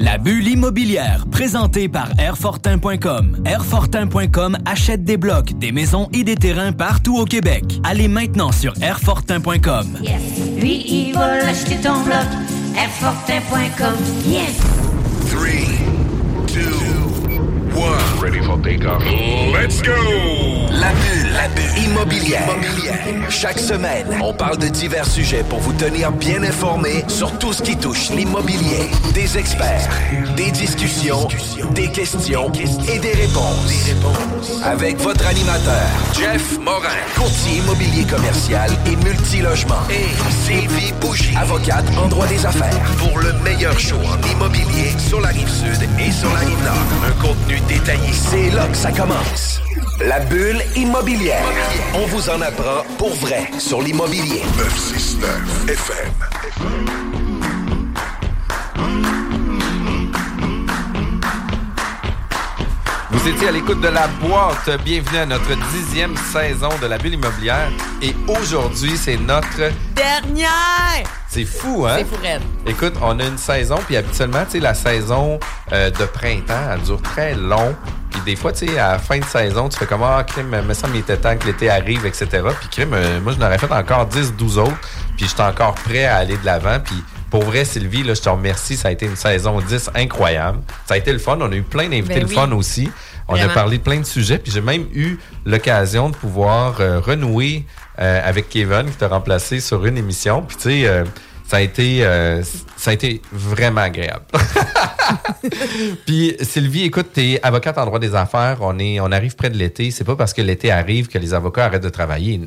La bulle immobilière, présentée par Airfortin.com. Airfortin.com achète des blocs, des maisons et des terrains partout au Québec. Allez maintenant sur Airfortin.com. Yes. Lui, il va l'acheter ton bloc. Airfortin.com. Yes. Three, two, one. Ready for takeoff. Let's go! La bulle, la bulle immobilière. Chaque semaine, on parle de divers sujets pour vous tenir bien informés sur tout ce qui touche l'immobilier. Des experts, des discussions, des questions et des réponses. Avec votre animateur, Jeff Morin, courtier immobilier commercial et multilogement. Et Sylvie Bougie, avocate en droit des affaires. Pour le meilleur show en immobilier sur la rive sud et sur la rive nord. Un contenu détaillé. C'est là que ça commence. La bulle immobilière. On vous en apprend pour vrai sur l'immobilier. 969 FM. Vous étiez à l'écoute de la boîte. Bienvenue à notre dixième saison de la bulle immobilière. Et aujourd'hui, c'est notre... Dernière! C'est fou, hein? C'est fou, raide. Écoute, on a une saison, puis habituellement, tu sais, la saison euh, de printemps, elle dure très long. Des fois, tu sais, à la fin de saison, tu fais comme, ah, crime, me semble qu'il était temps que l'été arrive, etc. Puis crime, euh, moi, je n'aurais fait encore 10, 12 autres. Puis j'étais encore prêt à aller de l'avant. Puis pour vrai, Sylvie, là, je te remercie. Ça a été une saison 10 incroyable. Ça a été le fun. On a eu plein d'invités Ben le oui. fun aussi. On Vraiment. a parlé de plein de sujets. Puis j'ai même eu l'occasion de pouvoir euh, renouer euh, avec Kevin qui t'a remplacé sur une émission. Puis tu sais, euh, ça a été euh, ça a été vraiment agréable. Puis Sylvie, écoute, t'es avocate en droit des affaires. On est, on arrive près de l'été. C'est pas parce que l'été arrive que les avocats arrêtent de travailler.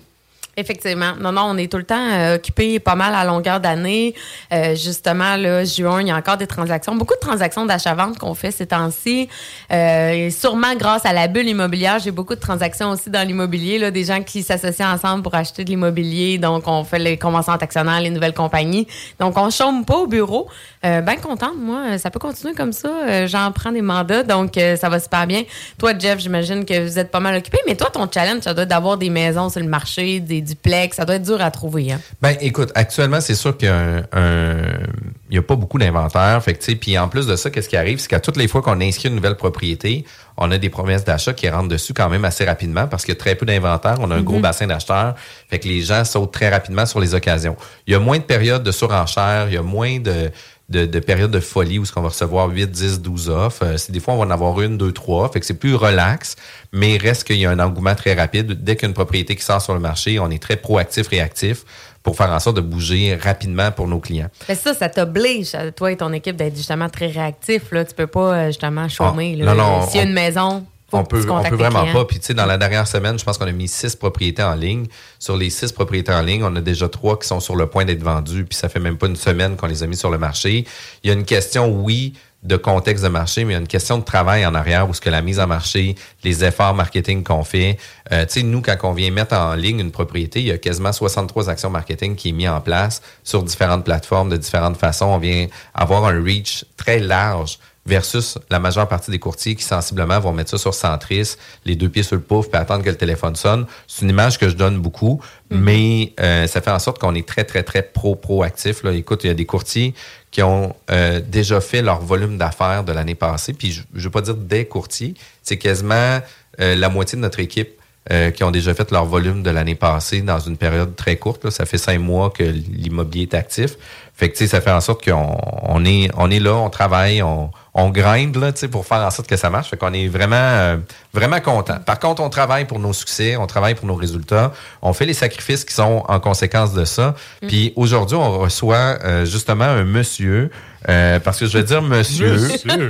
Effectivement. Non, non, on est tout le temps euh, occupé pas mal à longueur d'année. Euh, justement, là, juin, il y a encore des transactions. Beaucoup de transactions d'achat-vente qu'on fait ces temps-ci. Euh, et sûrement grâce à la bulle immobilière, j'ai beaucoup de transactions aussi dans l'immobilier. Là, des gens qui s'associent ensemble pour acheter de l'immobilier. Donc, on fait les conventions actionnaires, les nouvelles compagnies. Donc, on chôme pas au bureau. Bien contente, moi. Ça peut continuer comme ça. J'en prends des mandats, donc ça va super bien. Toi, Jeff, j'imagine que vous êtes pas mal occupé. Mais toi, ton challenge, ça doit être d'avoir des maisons sur le marché, des duplex. Ça doit être dur à trouver. Hein? Ben, écoute, actuellement, c'est sûr qu'il y a pas beaucoup d'inventaire. Fait que, puis en plus de ça, qu'est-ce qui arrive? C'est qu'à toutes les fois qu'on inscrit une nouvelle propriété, on a des promesses d'achat qui rentrent dessus quand même assez rapidement parce qu'il y a très peu d'inventaire. On a un gros bassin d'acheteurs. Fait que les gens sautent très rapidement sur les occasions. Il y a moins de périodes de surenchère. Il y a moins de, de, de périodes de folie où ce qu'on va recevoir 8, 10, 12 offres. Euh, c'est des fois, on va en avoir une, deux, trois. Fait que c'est plus relax, mais reste qu'il y a un engouement très rapide. Dès qu'il y a une propriété qui sort sur le marché, on est très proactif, réactif pour faire en sorte de bouger rapidement pour nos clients. Mais ça, ça t'oblige, toi et ton équipe, d'être justement très réactif. Là. Tu peux pas euh, justement chômer. Ah, là. non, non, S'il y a on- une maison, on peut, on peut vraiment clients. pas. Puis, tu sais, dans la dernière semaine, je pense qu'on a mis six propriétés en ligne. Sur les six propriétés en ligne, on a déjà trois qui sont sur le point d'être vendues. Puis, ça fait même pas une semaine qu'on les a mis sur le marché. Il y a une question, oui, de contexte de marché, mais il y a une question de travail en arrière où ce que la mise en marché, les efforts marketing qu'on fait. Euh, tu sais, nous, quand on vient mettre en ligne une propriété, il y a quasiment 63 actions marketing qui est mis en place sur différentes plateformes de différentes façons. On vient avoir un reach très large versus la majeure partie des courtiers qui sensiblement vont mettre ça sur centris, les deux pieds sur le pouf, puis attendre que le téléphone sonne. C'est une image que je donne beaucoup, mais euh, ça fait en sorte qu'on est très, très, très pro proactif. Là. Écoute, il y a des courtiers qui ont euh, déjà fait leur volume d'affaires de l'année passée, puis je ne veux pas dire des courtiers, c'est quasiment euh, la moitié de notre équipe euh, qui ont déjà fait leur volume de l'année passée dans une période très courte. là. Ça fait cinq mois que l'immobilier est actif. Fait que, tu sais, ça fait en sorte qu'on on est, on est là, on travaille, on, on grind là, tu sais, pour faire en sorte que ça marche. Fait qu'on est vraiment, euh, vraiment content. Par contre, on travaille pour nos succès, on travaille pour nos résultats, on fait les sacrifices qui sont en conséquence de ça. Mm. Puis aujourd'hui, on reçoit euh, justement un monsieur. euh, parce que je vais dire monsieur, Monsieur.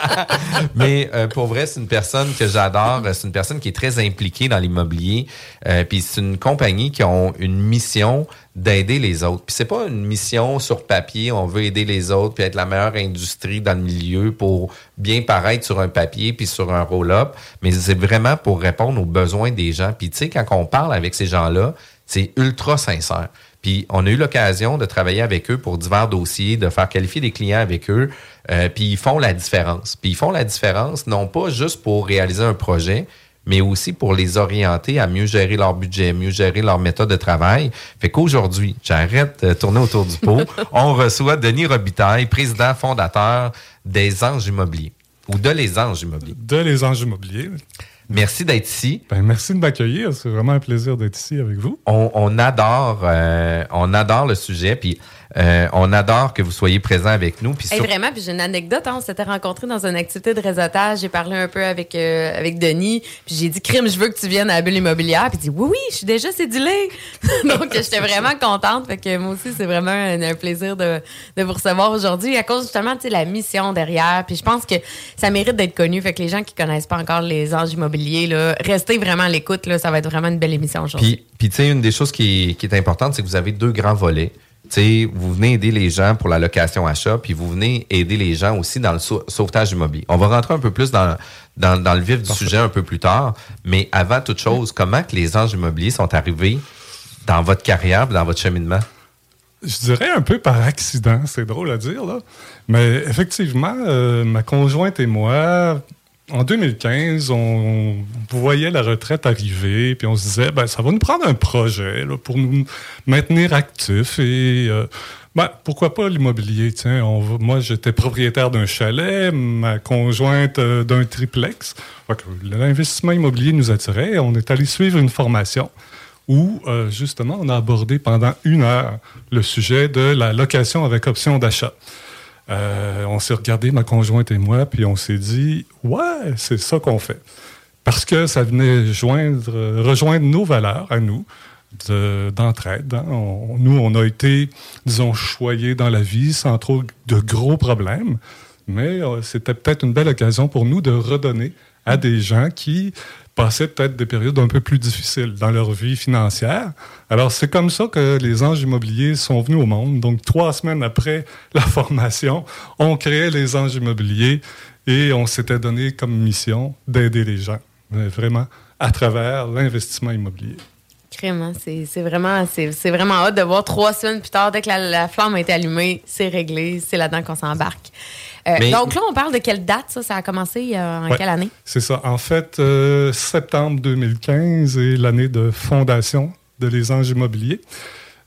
mais euh, pour vrai, c'est une personne que j'adore. C'est une personne qui est très impliquée dans l'immobilier. Euh, puis c'est une compagnie qui a une mission d'aider les autres. Puis c'est pas une mission sur papier, on veut aider les autres puis être la meilleure industrie dans le milieu pour bien paraître sur un papier puis sur un roll-up, mais c'est vraiment pour répondre aux besoins des gens. Puis tu sais quand on parle avec ces gens-là, c'est ultra sincère. Puis on a eu l'occasion de travailler avec eux pour divers dossiers, de faire qualifier des clients avec eux. Euh, puis ils font la différence. Puis ils font la différence non pas juste pour réaliser un projet, mais aussi pour les orienter à mieux gérer leur budget, mieux gérer leur méthode de travail. Fait qu'aujourd'hui, j'arrête de tourner autour du pot. On reçoit Denis Robitaille, président fondateur des Anges Immobiliers ou de Les Anges Immobiliers. De Les Anges Immobiliers. Merci d'être ici. Ben, merci de m'accueillir. C'est vraiment un plaisir d'être ici avec vous. On, on adore, euh, on adore le sujet, puis euh, on adore que vous soyez présent avec nous. Puis Hey, sur- vraiment, puis j'ai une anecdote. hein. on s'était rencontrés dans une activité de réseautage. J'ai parlé un peu avec, euh, avec Denis. Puis j'ai dit, Crime, je veux que tu viennes à la bulle immobilière. Puis il dit, oui, oui, je suis déjà cédulée. Donc, j'étais vraiment contente. Fait que moi aussi, c'est vraiment un, un plaisir de, de vous recevoir aujourd'hui à cause justement de la mission derrière. Puis je pense que ça mérite d'être connu. Fait que les gens qui connaissent pas encore les anges immobiliers, là, restez vraiment à l'écoute. Ça va être vraiment une belle émission aujourd'hui. Puis, puis tu sais, une des choses qui, qui est importante, c'est que vous avez deux grands volets. Tu sais, vous venez aider les gens pour la location achat, puis vous venez aider les gens aussi dans le sau- sauvetage immobilier. On va rentrer un peu plus dans, dans, dans le vif du sujet un peu plus tard, mais avant toute chose, comment que les anges immobiliers sont arrivés dans votre carrière, dans votre cheminement? Je dirais un peu par accident, c'est drôle à dire, là. Mais effectivement, euh, ma conjointe et moi, en 2015, on voyait la retraite arriver, puis on se disait, ben, ça va nous prendre un projet pour nous maintenir actifs et. euh, ben, pourquoi pas l'immobilier? Tiens, moi, j'étais propriétaire d'un chalet, ma conjointe euh, d'un triplex. L'investissement immobilier nous attirait. On est allé suivre une formation où, euh, justement, on a abordé pendant une heure le sujet de la location avec option d'achat. Euh, on s'est regardé, ma conjointe et moi, puis on s'est dit, ouais, c'est ça qu'on fait. Parce que ça venait joindre, rejoindre nos valeurs à nous de- d'entraide. hein. Nous, on a été, disons, choyés dans la vie sans trop de gros problèmes, mais euh, c'était peut-être une belle occasion pour nous de redonner à des gens qui passaient peut-être des périodes un peu plus difficiles dans leur vie financière. Alors, c'est comme ça que les anges immobiliers sont venus au monde. Donc, trois semaines après la formation, on créait les anges immobiliers et on s'était donné comme mission d'aider les gens, euh, vraiment, à travers l'investissement immobilier. Vraiment, c'est c'est vraiment hâte de voir trois semaines plus tard, dès que la, la flamme a été allumée, c'est réglé, c'est là-dedans qu'on s'embarque. Euh, Mais- donc là, on parle de quelle date, ça? Ça a commencé euh, en Ouais. quelle année? C'est ça. En fait, euh, septembre 2015 est l'année de fondation de Les Anges Immobiliers.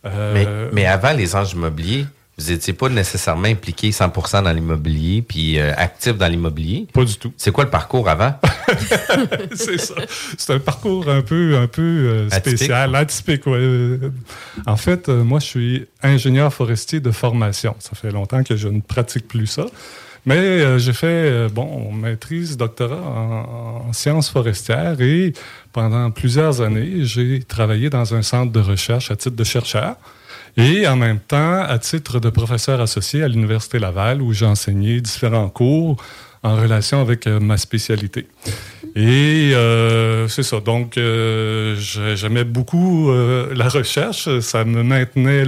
Euh, Mais, mais avant les anges immobiliers, vous n'étiez pas nécessairement impliqué 100% dans l'immobilier, puis euh, actif dans l'immobilier? Pas du tout. C'est quoi le parcours avant? c'est ça. C'est un parcours un peu, un peu euh, Atypique. spécial, atypique. ouais. En fait, euh, moi, je suis ingénieur forestier de formation. Ça fait longtemps que je ne pratique plus ça. Mais euh, j'ai fait, euh, bon, maîtrise, doctorat en, en sciences forestières et pendant plusieurs années, j'ai travaillé dans un centre de recherche à titre de chercheur et en même temps à titre de professeur associé à l'Université Laval où j'ai enseigné différents cours en relation avec euh, ma spécialité. Et euh, c'est ça. Donc, euh, j'aimais beaucoup la recherche. Ça me maintenait,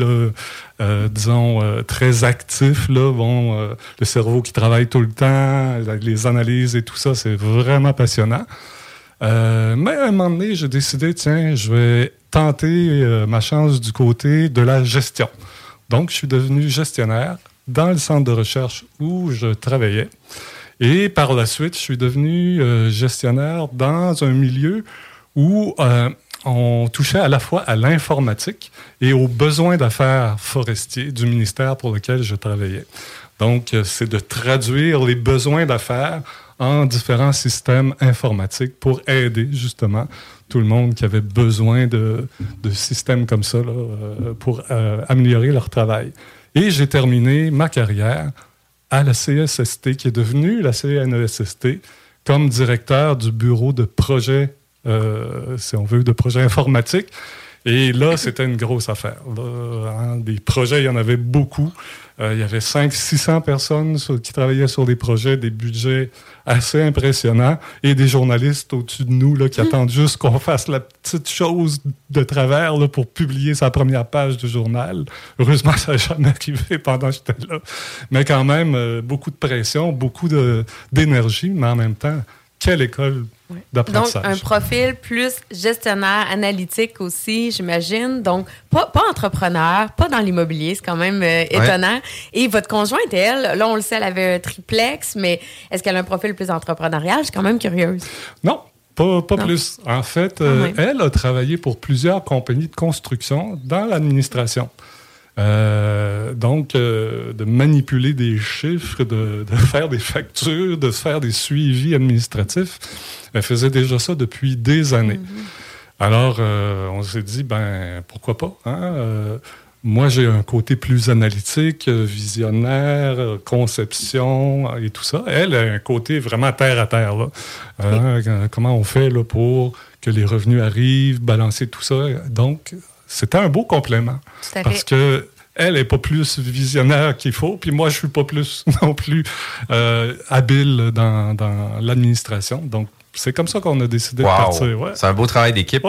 disons, très actif. Là. Bon, le cerveau qui travaille tout le temps, les analyses et tout ça, c'est vraiment passionnant. Mais à un moment donné, j'ai décidé, tiens, je vais tenter ma chance du côté de la gestion. Donc, je suis devenu gestionnaire dans le centre de recherche où je travaillais. Et par la suite, je suis devenu euh, gestionnaire dans un milieu où euh, on touchait à la fois à l'informatique et aux besoins d'affaires forestiers du ministère pour lequel je travaillais. Donc, euh, c'est de traduire les besoins d'affaires en différents systèmes informatiques pour aider justement tout le monde qui avait besoin de, de systèmes comme ça là, pour améliorer leur travail. Et j'ai terminé ma carrière à la CSST, qui est devenue la CNESST, comme directeur du bureau de projet, euh, si on veut, de projet informatique. Et là, c'était une grosse affaire. Hein, des projets, il y en avait beaucoup. Euh, il y avait 500-600 personnes qui travaillaient sur des projets, des budgets assez impressionnants et des journalistes au-dessus de nous là, qui hmm. attendent juste qu'on fasse la petite chose de travers là, pour publier sa première page du journal. Heureusement, ça n'a jamais arrivé pendant que j'étais là. Mais quand même, euh, beaucoup de pression, beaucoup d'énergie, mais en même temps, quelle école donc, un profil plus gestionnaire, analytique aussi, j'imagine. Donc, pas, pas, entrepreneur, pas dans l'immobilier, c'est quand même euh, étonnant. Et votre conjointe, elle, là, on le sait, elle avait un triplex, mais est-ce qu'elle a un profil plus entrepreneurial? Je suis quand même curieuse. Non, pas, pas plus. En fait, euh, elle a travaillé pour plusieurs compagnies de construction dans l'administration. Euh, donc, euh, de manipuler des chiffres, de, faire des factures, de faire des suivis administratifs. Elle faisait déjà ça depuis des années. Mm-hmm. Alors, euh, on s'est dit, ben, pourquoi pas? Hein? moi, j'ai un côté plus analytique, visionnaire, conception et tout ça. Elle a un côté vraiment terre à terre. Là. Comment on fait là, pour que les revenus arrivent, balancer tout ça? Donc, c'était un beau complément. Parce que elle est pas plus visionnaire qu'il faut, puis moi, je suis pas plus non plus euh, habile dans, l'administration. Donc, c'est comme ça qu'on a décidé de partir. C'est un beau travail d'équipe.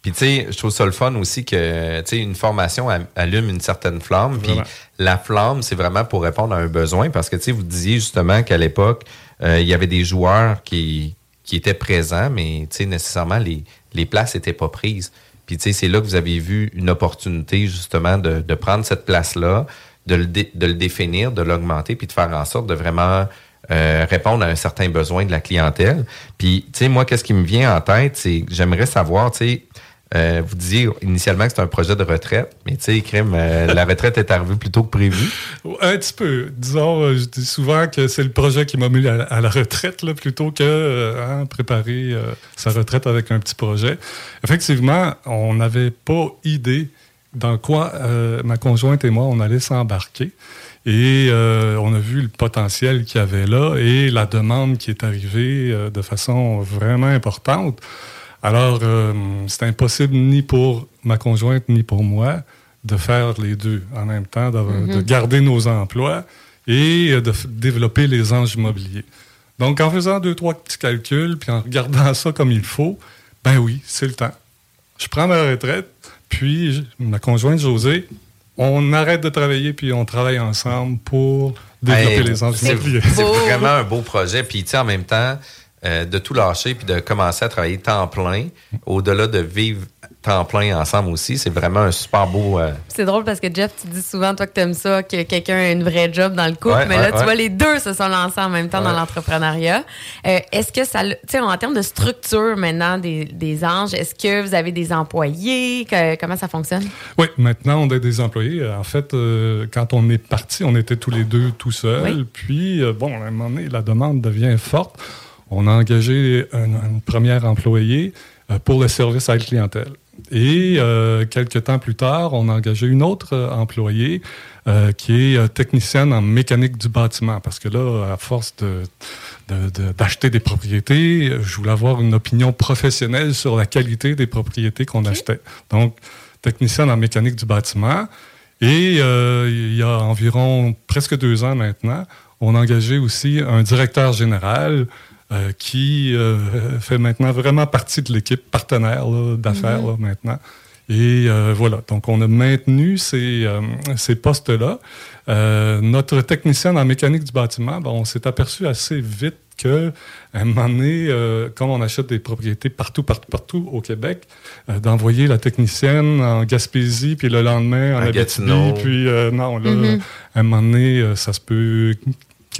Puis, tu sais, je trouve ça le fun aussi que, tu sais, une formation allume une certaine flamme. Puis, la flamme, c'est vraiment pour répondre à un besoin. Parce que, tu sais, vous disiez justement qu'à l'époque, euh, il y avait des joueurs qui, qui étaient présents, mais, tu sais, nécessairement, les, les places n'étaient pas prises. Puis, tu sais, c'est là que vous avez vu une opportunité, justement, de, prendre cette place-là, de le, de le définir, de l'augmenter, puis de faire en sorte de vraiment euh, répondre à un certain besoin de la clientèle. Puis, tu sais, moi, qu'est-ce qui me vient en tête, c'est j'aimerais savoir, tu sais, euh, vous disiez initialement que c'est un projet de retraite, mais tu sais, crime, euh, la retraite est arrivée plus tôt que prévu. Un petit peu. Disons, euh, je dis souvent que c'est le projet qui m'a mis à, la retraite là, plutôt que hein, préparer sa retraite avec un petit projet. Effectivement, on n'avait pas idée dans quoi ma conjointe et moi, on allait s'embarquer. Et on a vu le potentiel qu'il y avait là et la demande qui est arrivée de façon vraiment importante. Alors, euh, c'est impossible ni pour ma conjointe ni pour moi de faire les deux en même temps, de, mhm. garder nos emplois et euh, de développer les anges immobiliers. Donc, en faisant deux, trois petits calculs, puis en regardant ça comme il faut, ben oui, c'est le temps. Je prends ma retraite, puis ma conjointe José, on arrête de travailler, puis on travaille ensemble pour développer les anges immobiliers. C'est vraiment un beau projet. Puis, tu sais, en même temps, euh, de tout lâcher puis de commencer à travailler temps plein, au-delà de vivre temps plein ensemble aussi, c'est vraiment un super beau. Euh, c'est drôle parce que Jeff, tu dis souvent, toi, que tu aimes ça, que quelqu'un a une vraie job dans le couple, mais là, tu vois, les deux se sont lancés en même temps dans l'entrepreneuriat. Euh, est-ce que ça. Tu sais, en termes de structure maintenant des, des anges, est-ce que vous avez des employés? comment ça fonctionne? Oui, maintenant, on a des employés. En fait, quand on est parti, on était tous les deux tout seuls. Puis, bon, à un moment donné, la demande devient forte on a engagé une, première employée euh, pour le service à la clientèle. Et euh, quelques temps plus tard, on a engagé une autre euh, employée qui est technicienne en mécanique du bâtiment. Parce que là, à force d'acheter des propriétés, je voulais avoir une opinion professionnelle sur la qualité des propriétés qu'on achetait. Donc, technicienne en mécanique du bâtiment. Et il y a environ presque deux ans maintenant, on a engagé aussi un directeur général euh, qui euh, fait maintenant vraiment partie de l'équipe partenaire d'affaires mhm. maintenant. Et euh, voilà, donc on a maintenu ces, ces postes-là. notre technicienne en mécanique du bâtiment, on s'est aperçu assez vite que, à un moment donné, comme on achète des propriétés partout, partout, partout au Québec, d'envoyer la technicienne en Gaspésie, puis le lendemain en Abitibi, puis non, là, mhm. à un moment donné, ça se peut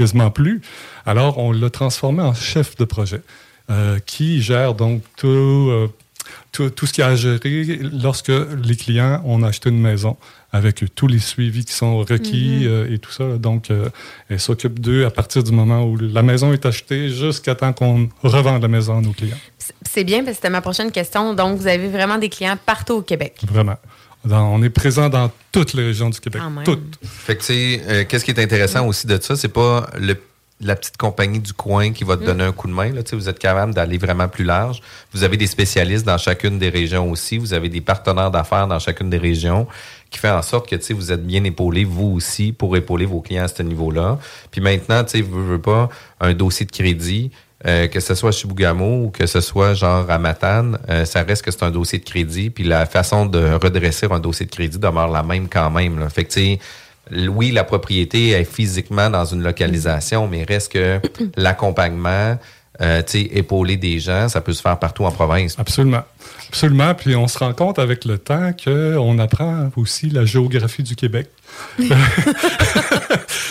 quasiment plus. Alors, on l'a transformé en chef de projet euh, qui gère donc euh, tout, tout, ce qui a à gérer lorsque les clients ont acheté une maison avec tous les suivis qui sont requis mm-hmm. euh, et tout ça. Donc, elle s'occupe d'eux à partir du moment où la maison est achetée jusqu'à temps qu'on revende la maison à nos clients. C'est bien parce que c'était ma prochaine question. Donc, vous avez vraiment des clients partout au Québec? Vraiment. On est présent dans toutes les régions du Québec. Toutes. Fait que, euh, qu'est-ce qui est intéressant aussi de ça, c'est pas le la petite compagnie du coin qui va te mm. donner un coup de main. Là. Vous êtes capable d'aller vraiment plus large. Vous avez des spécialistes dans chacune des régions aussi. Vous avez des partenaires d'affaires dans chacune des régions qui fait en sorte que vous êtes bien épaulé, vous aussi, pour épauler vos clients à ce niveau-là. Puis maintenant, vous ne veux pas un dossier de crédit. Euh, que ce soit chez Bougamo ou que ce soit genre à Matane, euh, ça reste que c'est un dossier de crédit. Puis la façon de redresser un dossier de crédit demeure la même quand même. Oui, la propriété est physiquement dans une localisation, mais reste que l'accompagnement, euh, épauler des gens, ça peut se faire partout en province. Absolument. Absolument. Puis on se rend compte avec le temps qu'on apprend aussi la géographie du Québec.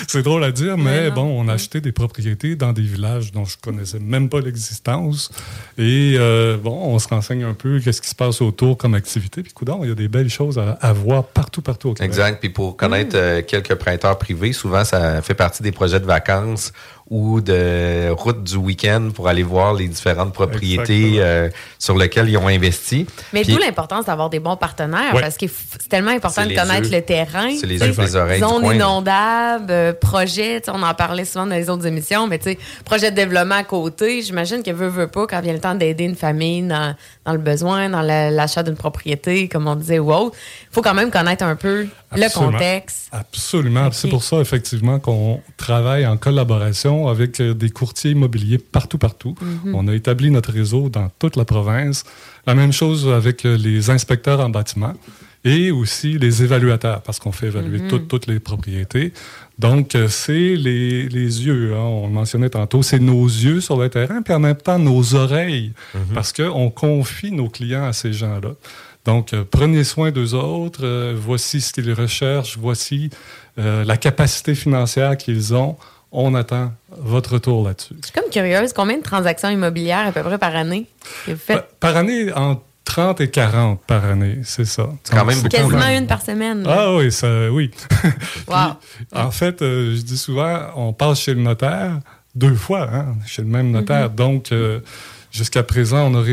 c'est drôle à dire, mais, bon, on a acheté des propriétés dans des villages dont je connaissais même pas l'existence. Et euh, bon, on se renseigne un peu qu'est-ce qui se passe autour comme activité. Puis, coudons, il y a des belles choses à, voir partout, partout au Québec. Exact. Puis pour connaître euh, quelques prêteurs privés, souvent, ça fait partie des projets de vacances ou de route du week-end pour aller voir les différentes propriétés euh, sur lesquelles ils ont investi. Mais d'où l'importance d'avoir des bons partenaires parce que c'est tellement important de connaître le terrain. C'est les yeux, les oreilles. Zone inondable, euh, projet, on en parlait souvent dans les autres émissions, mais tu sais, projet de développement à côté, j'imagine que veut, veut pas, quand vient le temps d'aider une famille dans, dans, le besoin, dans l'achat d'une propriété, comme on disait, ou autre, il faut quand même connaître un peu le contexte. Absolument. C'est pour ça, effectivement, qu'on travaille en collaboration avec euh, des courtiers immobiliers partout, partout. Mhm. On a établi notre réseau dans toute la province. La même chose avec euh, les inspecteurs en bâtiment et aussi les évaluateurs, parce qu'on fait évaluer mhm. toutes, les propriétés. Donc, euh, c'est les, yeux, hein, on le mentionnait tantôt, c'est nos yeux sur le terrain, puis en même temps nos oreilles, mhm. parce qu'on confie nos clients à ces gens-là. Donc, prenez soin d'eux autres, voici ce qu'ils recherchent, voici la capacité financière qu'ils ont on attend votre retour là-dessus. Je suis comme curieuse, combien de transactions immobilières à peu près par année vous faites? Par, année, entre 30 et 40 par année, c'est ça. Quand même Quasiment une par semaine. Ah oui, ça, oui. en fait, euh, je dis souvent, on passe chez le notaire deux fois, hein, chez le même notaire. Mm-hmm. Donc, euh, Jusqu'à présent, on a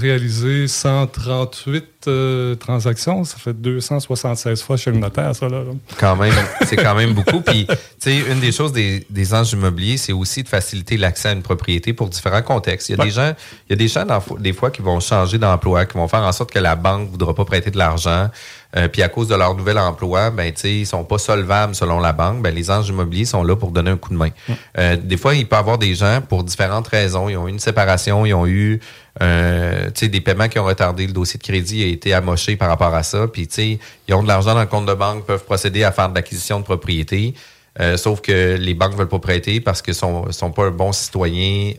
réalisé 138 euh, transactions. Ça fait 276 fois chez le notaire, ça, là. Quand même, c'est quand même beaucoup. Puis, tu sais, une des choses des, des anges immobiliers, c'est aussi de faciliter l'accès à une propriété pour différents contextes. Il y a des gens, il y a des gens, des fois, qui vont changer d'emploi, qui vont faire en sorte que la banque ne voudra pas prêter de l'argent. Euh, puis à cause de leur nouvel emploi, ben tu sais, ils sont pas solvables selon la banque. Ben les anges immobiliers sont là pour donner un coup de main. Euh, des fois, il peut y avoir des gens pour différentes raisons. Ils ont eu une séparation, ils ont eu euh, des paiements qui ont retardé. Le dossier de crédit a été amoché par rapport à ça. Puis tu sais, ils ont de l'argent dans le compte de banque, peuvent procéder à faire de l'acquisition de propriété. Euh, sauf que les banques veulent pas prêter parce qu'ils sont, sont pas un bon citoyen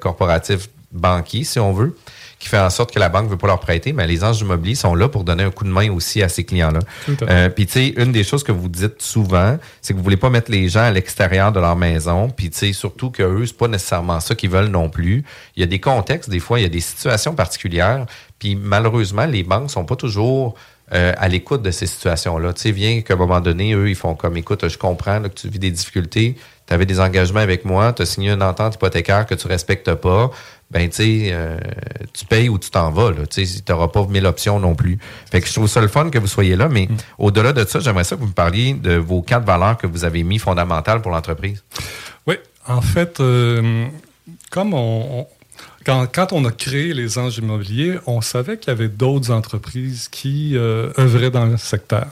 corporatif banquier, si on veut qui fait en sorte que la banque ne veut pas leur prêter, mais les anges immobiliers sont là pour donner un coup de main aussi à ces clients-là. Euh, puis, tu sais, une des choses que vous dites souvent, c'est que vous voulez pas mettre les gens à l'extérieur de leur maison. Puis, tu sais, surtout qu'eux, c'est pas nécessairement ça qu'ils veulent non plus. Il y a des contextes, des fois, il y a des situations particulières. Puis, malheureusement, les banques sont pas toujours euh, à l'écoute de ces situations-là. Tu sais, viens qu'à un moment donné, eux, ils font comme, écoute, je comprends que tu vis des difficultés, tu avais des engagements avec moi, tu as signé une entente hypothécaire que tu respectes pas, ben tu sais, euh, tu payes ou tu t'en vas. Tu n'auras pas mille options non plus. Fait que je trouve ça le fun que vous soyez là, mais mm. au-delà de ça, j'aimerais ça que vous me parliez de vos quatre valeurs que vous avez mis fondamentales pour l'entreprise. Oui, en fait, euh, comme on, quand, on a créé les anges immobiliers, on savait qu'il y avait d'autres entreprises qui euh, œuvraient dans le secteur.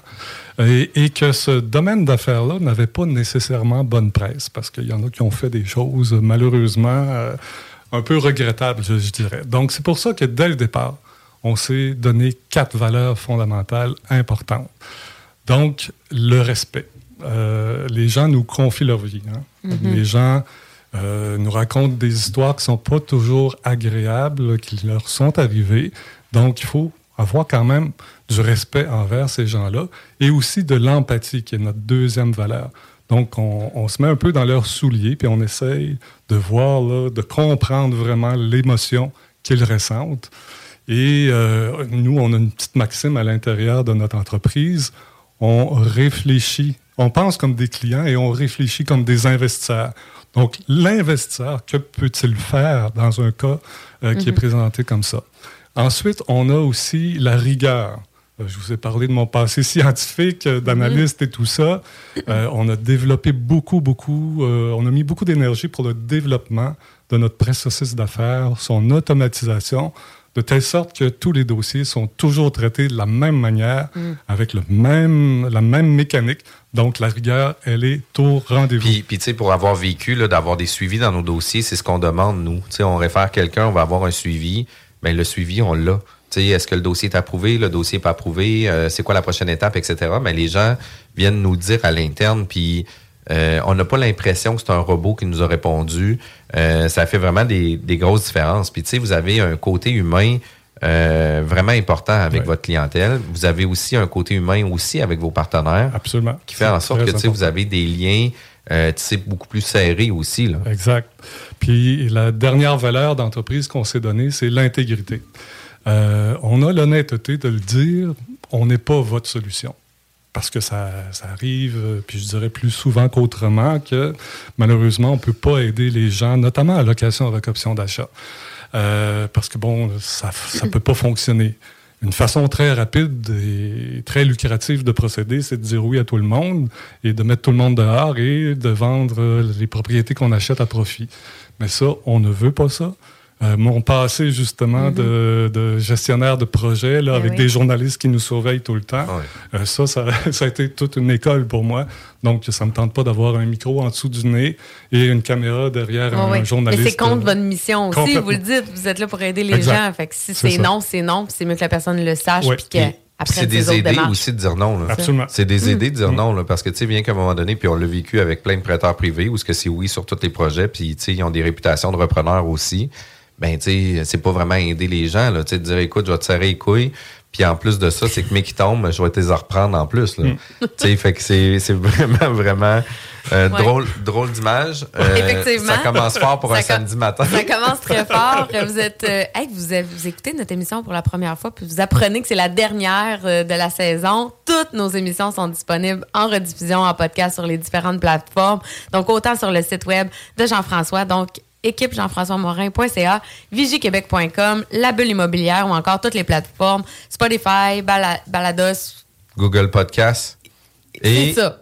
Et, et que ce domaine d'affaires-là n'avait pas nécessairement bonne presse, parce qu'il y en a qui ont fait des choses malheureusement un peu regrettable, je, dirais. Donc, c'est pour ça que dès le départ, on s'est donné quatre valeurs fondamentales importantes. Donc, le respect. Euh, les gens nous confient leur vie. Hein. Mm-hmm. Les gens euh, nous racontent des histoires qui ne sont pas toujours agréables, qui leur sont arrivées. Donc, il faut avoir quand même du respect envers ces gens-là et aussi de l'empathie, qui est notre deuxième valeur. Donc, on, se met un peu dans leurs souliers, puis on essaye de voir, de comprendre vraiment l'émotion qu'ils ressentent. Et euh, nous, on a une petite maxime à l'intérieur de notre entreprise. On réfléchit, on pense comme des clients et on réfléchit comme des investisseurs. Donc, l'investisseur, que peut-il faire dans un cas euh, qui est mhm. présenté comme ça? Ensuite, on a aussi la rigueur. Euh, Je vous ai parlé de mon passé scientifique, euh, d'analyste et tout ça. Euh, on a développé beaucoup, beaucoup, euh, on a mis beaucoup d'énergie pour le développement de notre processus d'affaires, son automatisation, de telle sorte que tous les dossiers sont toujours traités de la même manière, Mm. avec le même, la même mécanique. Donc, la rigueur, elle est au rendez-vous. Puis, puis, tu sais, pour avoir vécu, d'avoir des suivis dans nos dossiers, c'est ce qu'on demande, nous. Tu sais, on réfère quelqu'un, on va avoir un suivi. Bien, le suivi, on l'a. Est-ce que le dossier est approuvé, le dossier n'est pas approuvé, euh, c'est quoi la prochaine étape, etc. Mais les gens viennent nous dire à l'interne, puis euh, on n'a pas l'impression que c'est un robot qui nous a répondu. Euh, ça fait vraiment des, des grosses différences. Puis, tu sais, vous avez un côté humain euh, vraiment important avec Ouais. votre clientèle. Vous avez aussi un côté humain aussi avec vos partenaires Absolument. qui fait en sorte que vous avez des liens euh, beaucoup plus serrés aussi. Là. Exact. Puis la dernière valeur d'entreprise qu'on s'est donnée, c'est l'intégrité. Euh, on a l'honnêteté de le dire, on n'est pas votre solution. Parce que ça, arrive, euh, puis je dirais plus souvent qu'autrement, que malheureusement, on ne peut pas aider les gens, notamment à location et récupération d'achat. Euh, parce que, bon, ça ne peut pas fonctionner. Une façon très rapide et très lucrative de procéder, c'est de dire oui à tout le monde et de mettre tout le monde dehors et de vendre les propriétés qu'on achète à profit. Mais ça, on ne veut pas ça. Euh, mon passé, justement, de, de gestionnaire de projet, là, Ben avec oui. des journalistes qui nous surveillent tout le temps, Ouais. euh, ça, ça, ça a été toute une école pour moi. Donc, ça ne me tente pas d'avoir un micro en dessous du nez et une caméra derrière Ouais, un, ouais. Mais journaliste. c'est contre euh, votre mission aussi, vous le dites. Vous êtes là pour aider les Exact. gens. Fait que si C'est non, c'est non. c'est mieux que la personne le sache puis puis c'est des aider démarches. aussi de dire non. Là. Absolument. C'est des Mm. aider de dire non, là, parce que tu sais, bien qu'à un moment donné, puis on l'a vécu avec plein de prêteurs privés, où ce que c'est oui sur tous les projets, puis tu sais, ils ont des réputations de repreneurs aussi. Ben, tu sais, c'est pas vraiment aider les gens, là, tu sais, de dire, écoute, je vais te serrer les couilles, puis en plus de ça, c'est que mes qui tombent, je vais te les reprendre en plus, là. tu sais, fait que c'est c'est vraiment, vraiment euh, Ouais. drôle, drôle d'image. Euh, Effectivement. Ça commence fort pour un Ça samedi matin. Ça commence très fort. Vous êtes, euh, hey, vous, avez- vous écoutez notre émission pour la première fois, puis vous apprenez que c'est la dernière euh, de la saison. Toutes nos émissions sont disponibles en rediffusion, en podcast sur les différentes plateformes. Donc, autant sur le site web de Jean-François, donc équipe jean-françois-morin.ca, vigiquebec.com, la bulle immobilière ou encore toutes les plateformes, Spotify, Bala- Balados, Google Podcast et ça.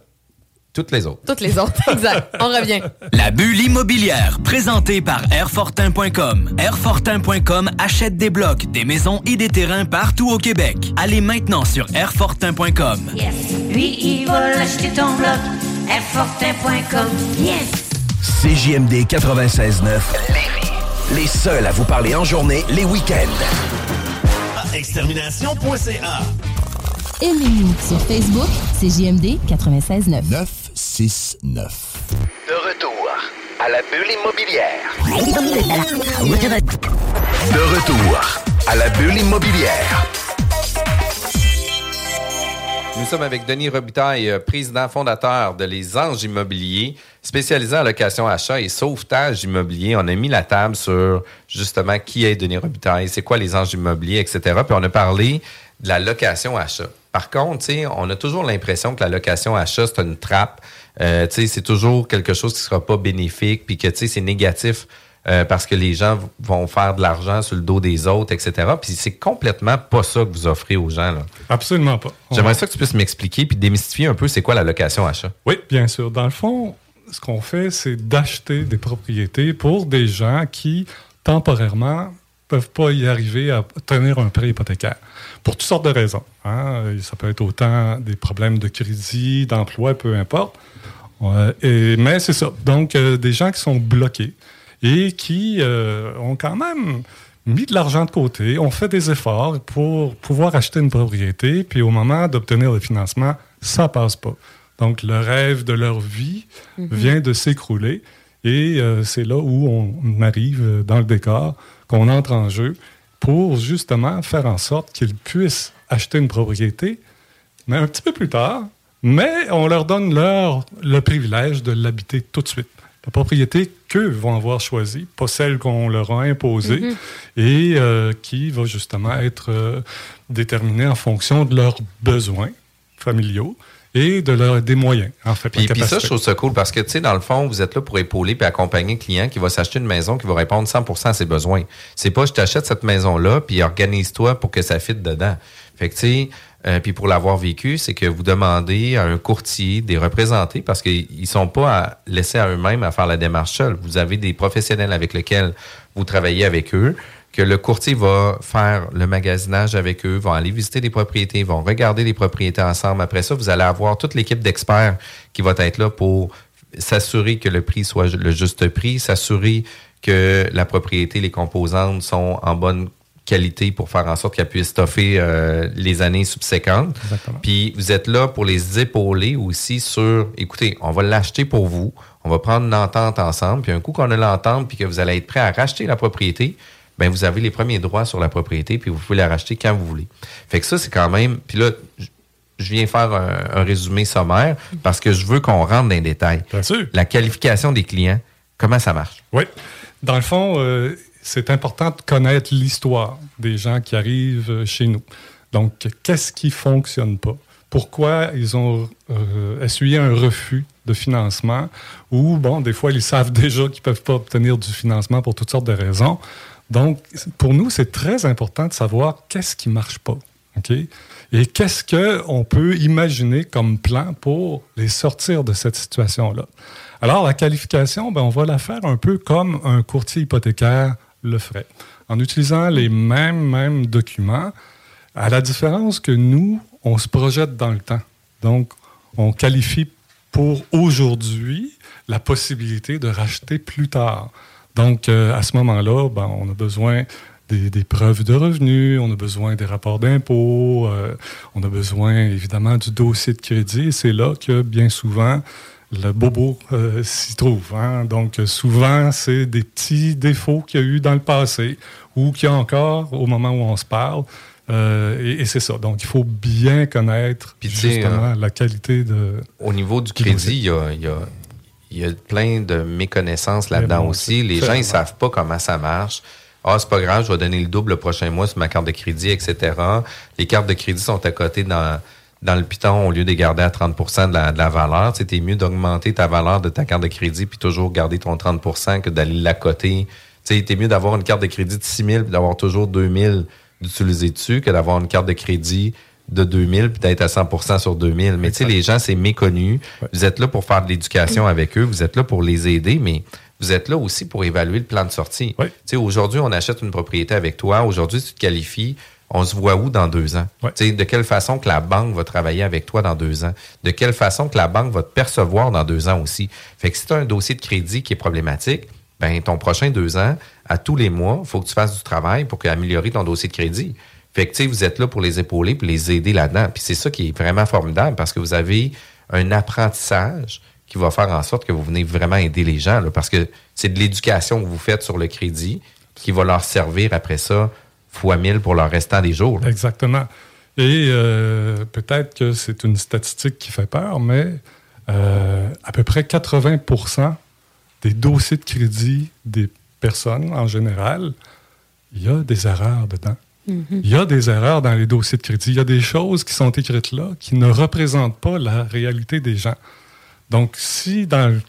toutes les autres. Toutes les autres. exact. On revient. La bulle immobilière, présentée par Airfortin.com. Airfortin.com achète des blocs, des maisons et des terrains partout au Québec. Allez maintenant sur Airfortin.com. Yes. Lui, il va l'acheter ton bloc. Airfortin.com. Yes. CJMD 96.9 Lévis. Les seuls à vous parler en journée, les week-ends. Extermination.ca. Aimez-nous sur Facebook, c'est JMD 96.9. 969. De retour à la bulle immobilière. De retour à la bulle immobilière. Nous sommes avec Denis Robitaille, euh, président fondateur de Les Anges Immobiliers, spécialisé en location achat et sauvetage immobilier. On a mis la table sur justement qui est Denis Robitaille, c'est quoi les Anges Immobiliers, etc. Puis on a parlé de la location achat. Par contre, on a toujours l'impression que la location achat, c'est une trappe. Euh, c'est toujours quelque chose qui sera pas bénéfique, puis que c'est négatif. Euh, parce que les gens vont faire de l'argent sur le dos des autres, etc. Puis c'est complètement pas ça que vous offrez aux gens. Là. Absolument pas. J'aimerais ça que tu puisses m'expliquer puis démystifier un peu c'est quoi la location achat. Oui, bien sûr. Dans le fond, ce qu'on fait, c'est d'acheter des propriétés pour des gens qui, temporairement, peuvent pas y arriver à tenir un prêt hypothécaire. Pour toutes sortes de raisons. hein. Ça peut être autant des problèmes de crédit, d'emploi, peu importe. Et- mais c'est ça. Donc, euh, des gens qui sont bloqués et qui euh, ont quand même mis de l'argent de côté, ont fait des efforts pour pouvoir acheter une propriété, puis au moment d'obtenir le financement, ça passe pas. Donc, le rêve de leur vie vient de s'écrouler et euh, c'est là où on arrive dans le décor, qu'on entre en jeu pour justement faire en sorte qu'ils puissent acheter une propriété, mais un petit peu plus tard, mais on leur donne leur, le privilège de l'habiter tout de suite. La propriété qu'eux vont avoir choisie, pas celle qu'on leur a imposée, et euh, qui va justement être euh, déterminée en fonction de leurs besoins familiaux et de leur, des moyens, en fait. Puis, puis ça, je trouve ça cool parce que, tu sais, dans le fond, vous êtes là pour épauler puis accompagner le client qui va s'acheter une maison qui va répondre 100% à ses besoins. C'est pas, je t'achète cette maison-là puis organise-toi pour que ça fitte dedans. Fait que, tu sais, euh, puis pour l'avoir vécu, c'est que vous demandez à un courtier des représenter parce qu'ils ne sont pas à laisser à eux-mêmes à faire la démarche seule. Vous avez des professionnels avec lesquels vous travaillez avec eux, que le courtier va faire le magasinage avec eux, vont aller visiter des propriétés, vont regarder les propriétés ensemble. Après ça, vous allez avoir toute l'équipe d'experts qui va être là pour s'assurer que le prix soit le juste prix, s'assurer que la propriété, les composantes sont en bonne qualité pour faire en sorte qu'elle puisse stoffer euh, les années subséquentes. Puis vous êtes là pour les épauler aussi sur, écoutez, on va l'acheter pour vous, on va prendre une entente ensemble, puis un coup qu'on a l'entente, puis que vous allez être prêt à racheter la propriété, ben vous avez les premiers droits sur la propriété, puis vous pouvez la racheter quand vous voulez. Fait que ça, c'est quand même... Puis là, je viens faire un, résumé sommaire parce que je veux qu'on rentre dans les détails. Bien sûr. La qualification des clients, comment ça marche? Oui. Dans le fond, euh, c'est important de connaître l'histoire des gens qui arrivent euh, chez nous. Donc, qu'est-ce qui fonctionne pas? Pourquoi ils ont euh, essuyé un refus de financement? Ou, bon, des fois, ils savent déjà qu'ils ne peuvent pas obtenir du financement pour toutes sortes de raisons. Donc, pour nous, c'est très important de savoir qu'est-ce qui ne marche pas. OK? Et qu'est-ce qu'on peut imaginer comme plan pour les sortir de cette situation-là? Alors, la qualification, ben, on va la faire un peu comme un courtier hypothécaire le ferait, en utilisant les mêmes, mêmes documents, à la différence que nous, on se projette dans le temps. Donc, on qualifie pour aujourd'hui la possibilité de racheter plus tard. Donc, euh, à ce moment-là, ben, on a besoin des, preuves de revenus, on a besoin des rapports d'impôts, euh, on a besoin évidemment du dossier de crédit. C'est là que bien souvent le bobo euh, s'y trouve. Hein. Donc souvent, c'est des petits défauts qu'il y a eu dans le passé ou qu'il y a encore au moment où on se parle. Euh, et, c'est ça. Donc, il faut bien connaître justement la qualité de. Au niveau du crédit, il y a, y a, plein de méconnaissances là-dedans aussi. Les gens, ils savent pas comment ça marche. Ah, c'est pas grave, je vais donner le double le prochain mois sur ma carte de crédit, etc. Les cartes de crédit sont à côté dans, dans le piton au lieu de garder à 30 de la, de la valeur. C'était mieux d'augmenter ta valeur de ta carte de crédit puis toujours garder ton 30% que d'aller l'accoter. C'était mieux d'avoir une carte de crédit de 6 000 puis d'avoir toujours 2 000 d'utiliser dessus que d'avoir une carte de crédit de 2000 puis d'être à 100% sur 2000. Mais tu sais, les gens, c'est méconnu. Vous êtes là pour faire de l'éducation avec eux. Vous êtes là pour les aider, mais vous êtes là aussi pour évaluer le plan de sortie. Aujourd'hui, on achète une propriété avec toi. Aujourd'hui, tu te qualifies. On se voit où dans deux ans? De quelle façon que la banque va travailler avec toi dans deux ans? De quelle façon que la banque va te percevoir dans deux ans aussi? Fait que si tu as un dossier de crédit qui est problématique, ben ton prochain deux ans, à tous les mois, il faut que tu fasses du travail pour améliorer ton dossier de crédit. Fait que, vous êtes là pour les épauler, pour les aider là-dedans. Puis c'est ça qui est vraiment formidable parce que vous avez un apprentissage qui va faire en sorte que vous venez vraiment aider les gens, parce que c'est de l'éducation que vous faites sur le crédit qui va leur servir après ça fois mille pour leur restant des jours. Exactement. Et euh, peut-être que c'est une statistique qui fait peur, mais euh, à peu près 80% des dossiers de crédit des personnes en général, il y a des erreurs dedans. Mm-hmm. Il y a des erreurs dans les dossiers de crédit. Il y a des choses qui sont écrites là qui ne représentent pas la réalité des gens. Donc, si dans le,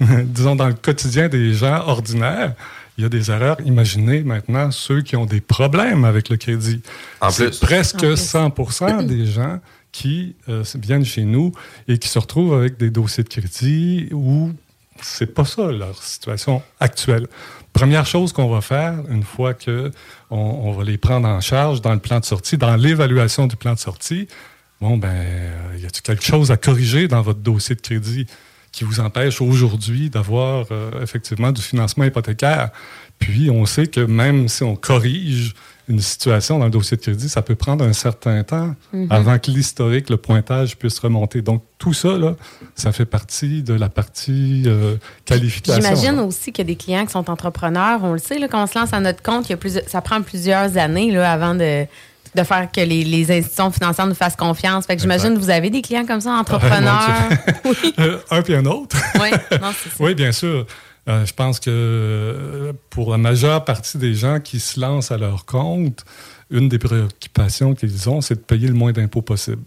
disons dans le quotidien des gens ordinaires, il y a des erreurs. Imaginez maintenant ceux qui ont des problèmes avec le crédit. En plus. Presque 100% des gens qui euh, viennent chez nous et qui se retrouvent avec des dossiers de crédit où c'est pas ça leur situation actuelle. Première chose qu'on va faire une fois que on, va les prendre en charge dans le plan de sortie, dans l'évaluation du plan de sortie, bon, ben, euh, y a-t-il quelque chose à corriger dans votre dossier de crédit? Qui vous empêche aujourd'hui d'avoir euh, effectivement du financement hypothécaire? Puis, on sait que même si on corrige une situation dans le dossier de crédit, ça peut prendre un certain temps mhm. avant que l'historique, le pointage puisse remonter. Donc, tout ça, là, ça fait partie de la partie euh, qualification. J'imagine aussi qu'il y a des clients qui sont entrepreneurs. On le sait, là, quand on se lance à notre compte, il y a plus, ça prend plusieurs années là, avant de de faire que les, institutions financières nous fassent confiance. Fait que j'imagine que vous avez des clients comme ça, entrepreneurs. oui. Euh, un puis un autre. oui, oui, bien sûr. Euh, je pense que euh, pour la majeure partie des gens qui se lancent à leur compte, une des préoccupations qu'ils ont, c'est de payer le moins d'impôts possible.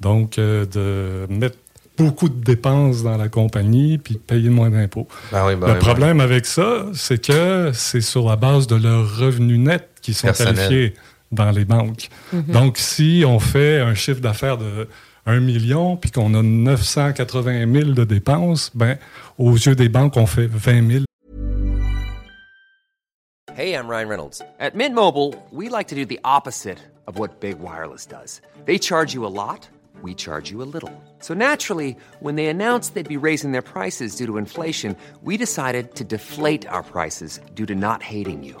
Donc, de mettre beaucoup de dépenses dans la compagnie puis de payer le moins d'impôts. Ben ben le problème avec ça, c'est que c'est sur la base de leurs revenus nets qui sont qualifiés dans les banques. Mhm. Donc, si on fait un chiffre d'affaires de 1 million, puis qu'on a 980 000 de dépenses, ben, aux yeux des banques, on fait 20 000. Hey, I'm Ryan Reynolds. At Mint Mobile, we like to do the opposite of what Big Wireless does. They charge you a lot, we charge you a little. So naturally, when they announced they'd be raising their prices due to inflation, we decided to deflate our prices due to not hating you.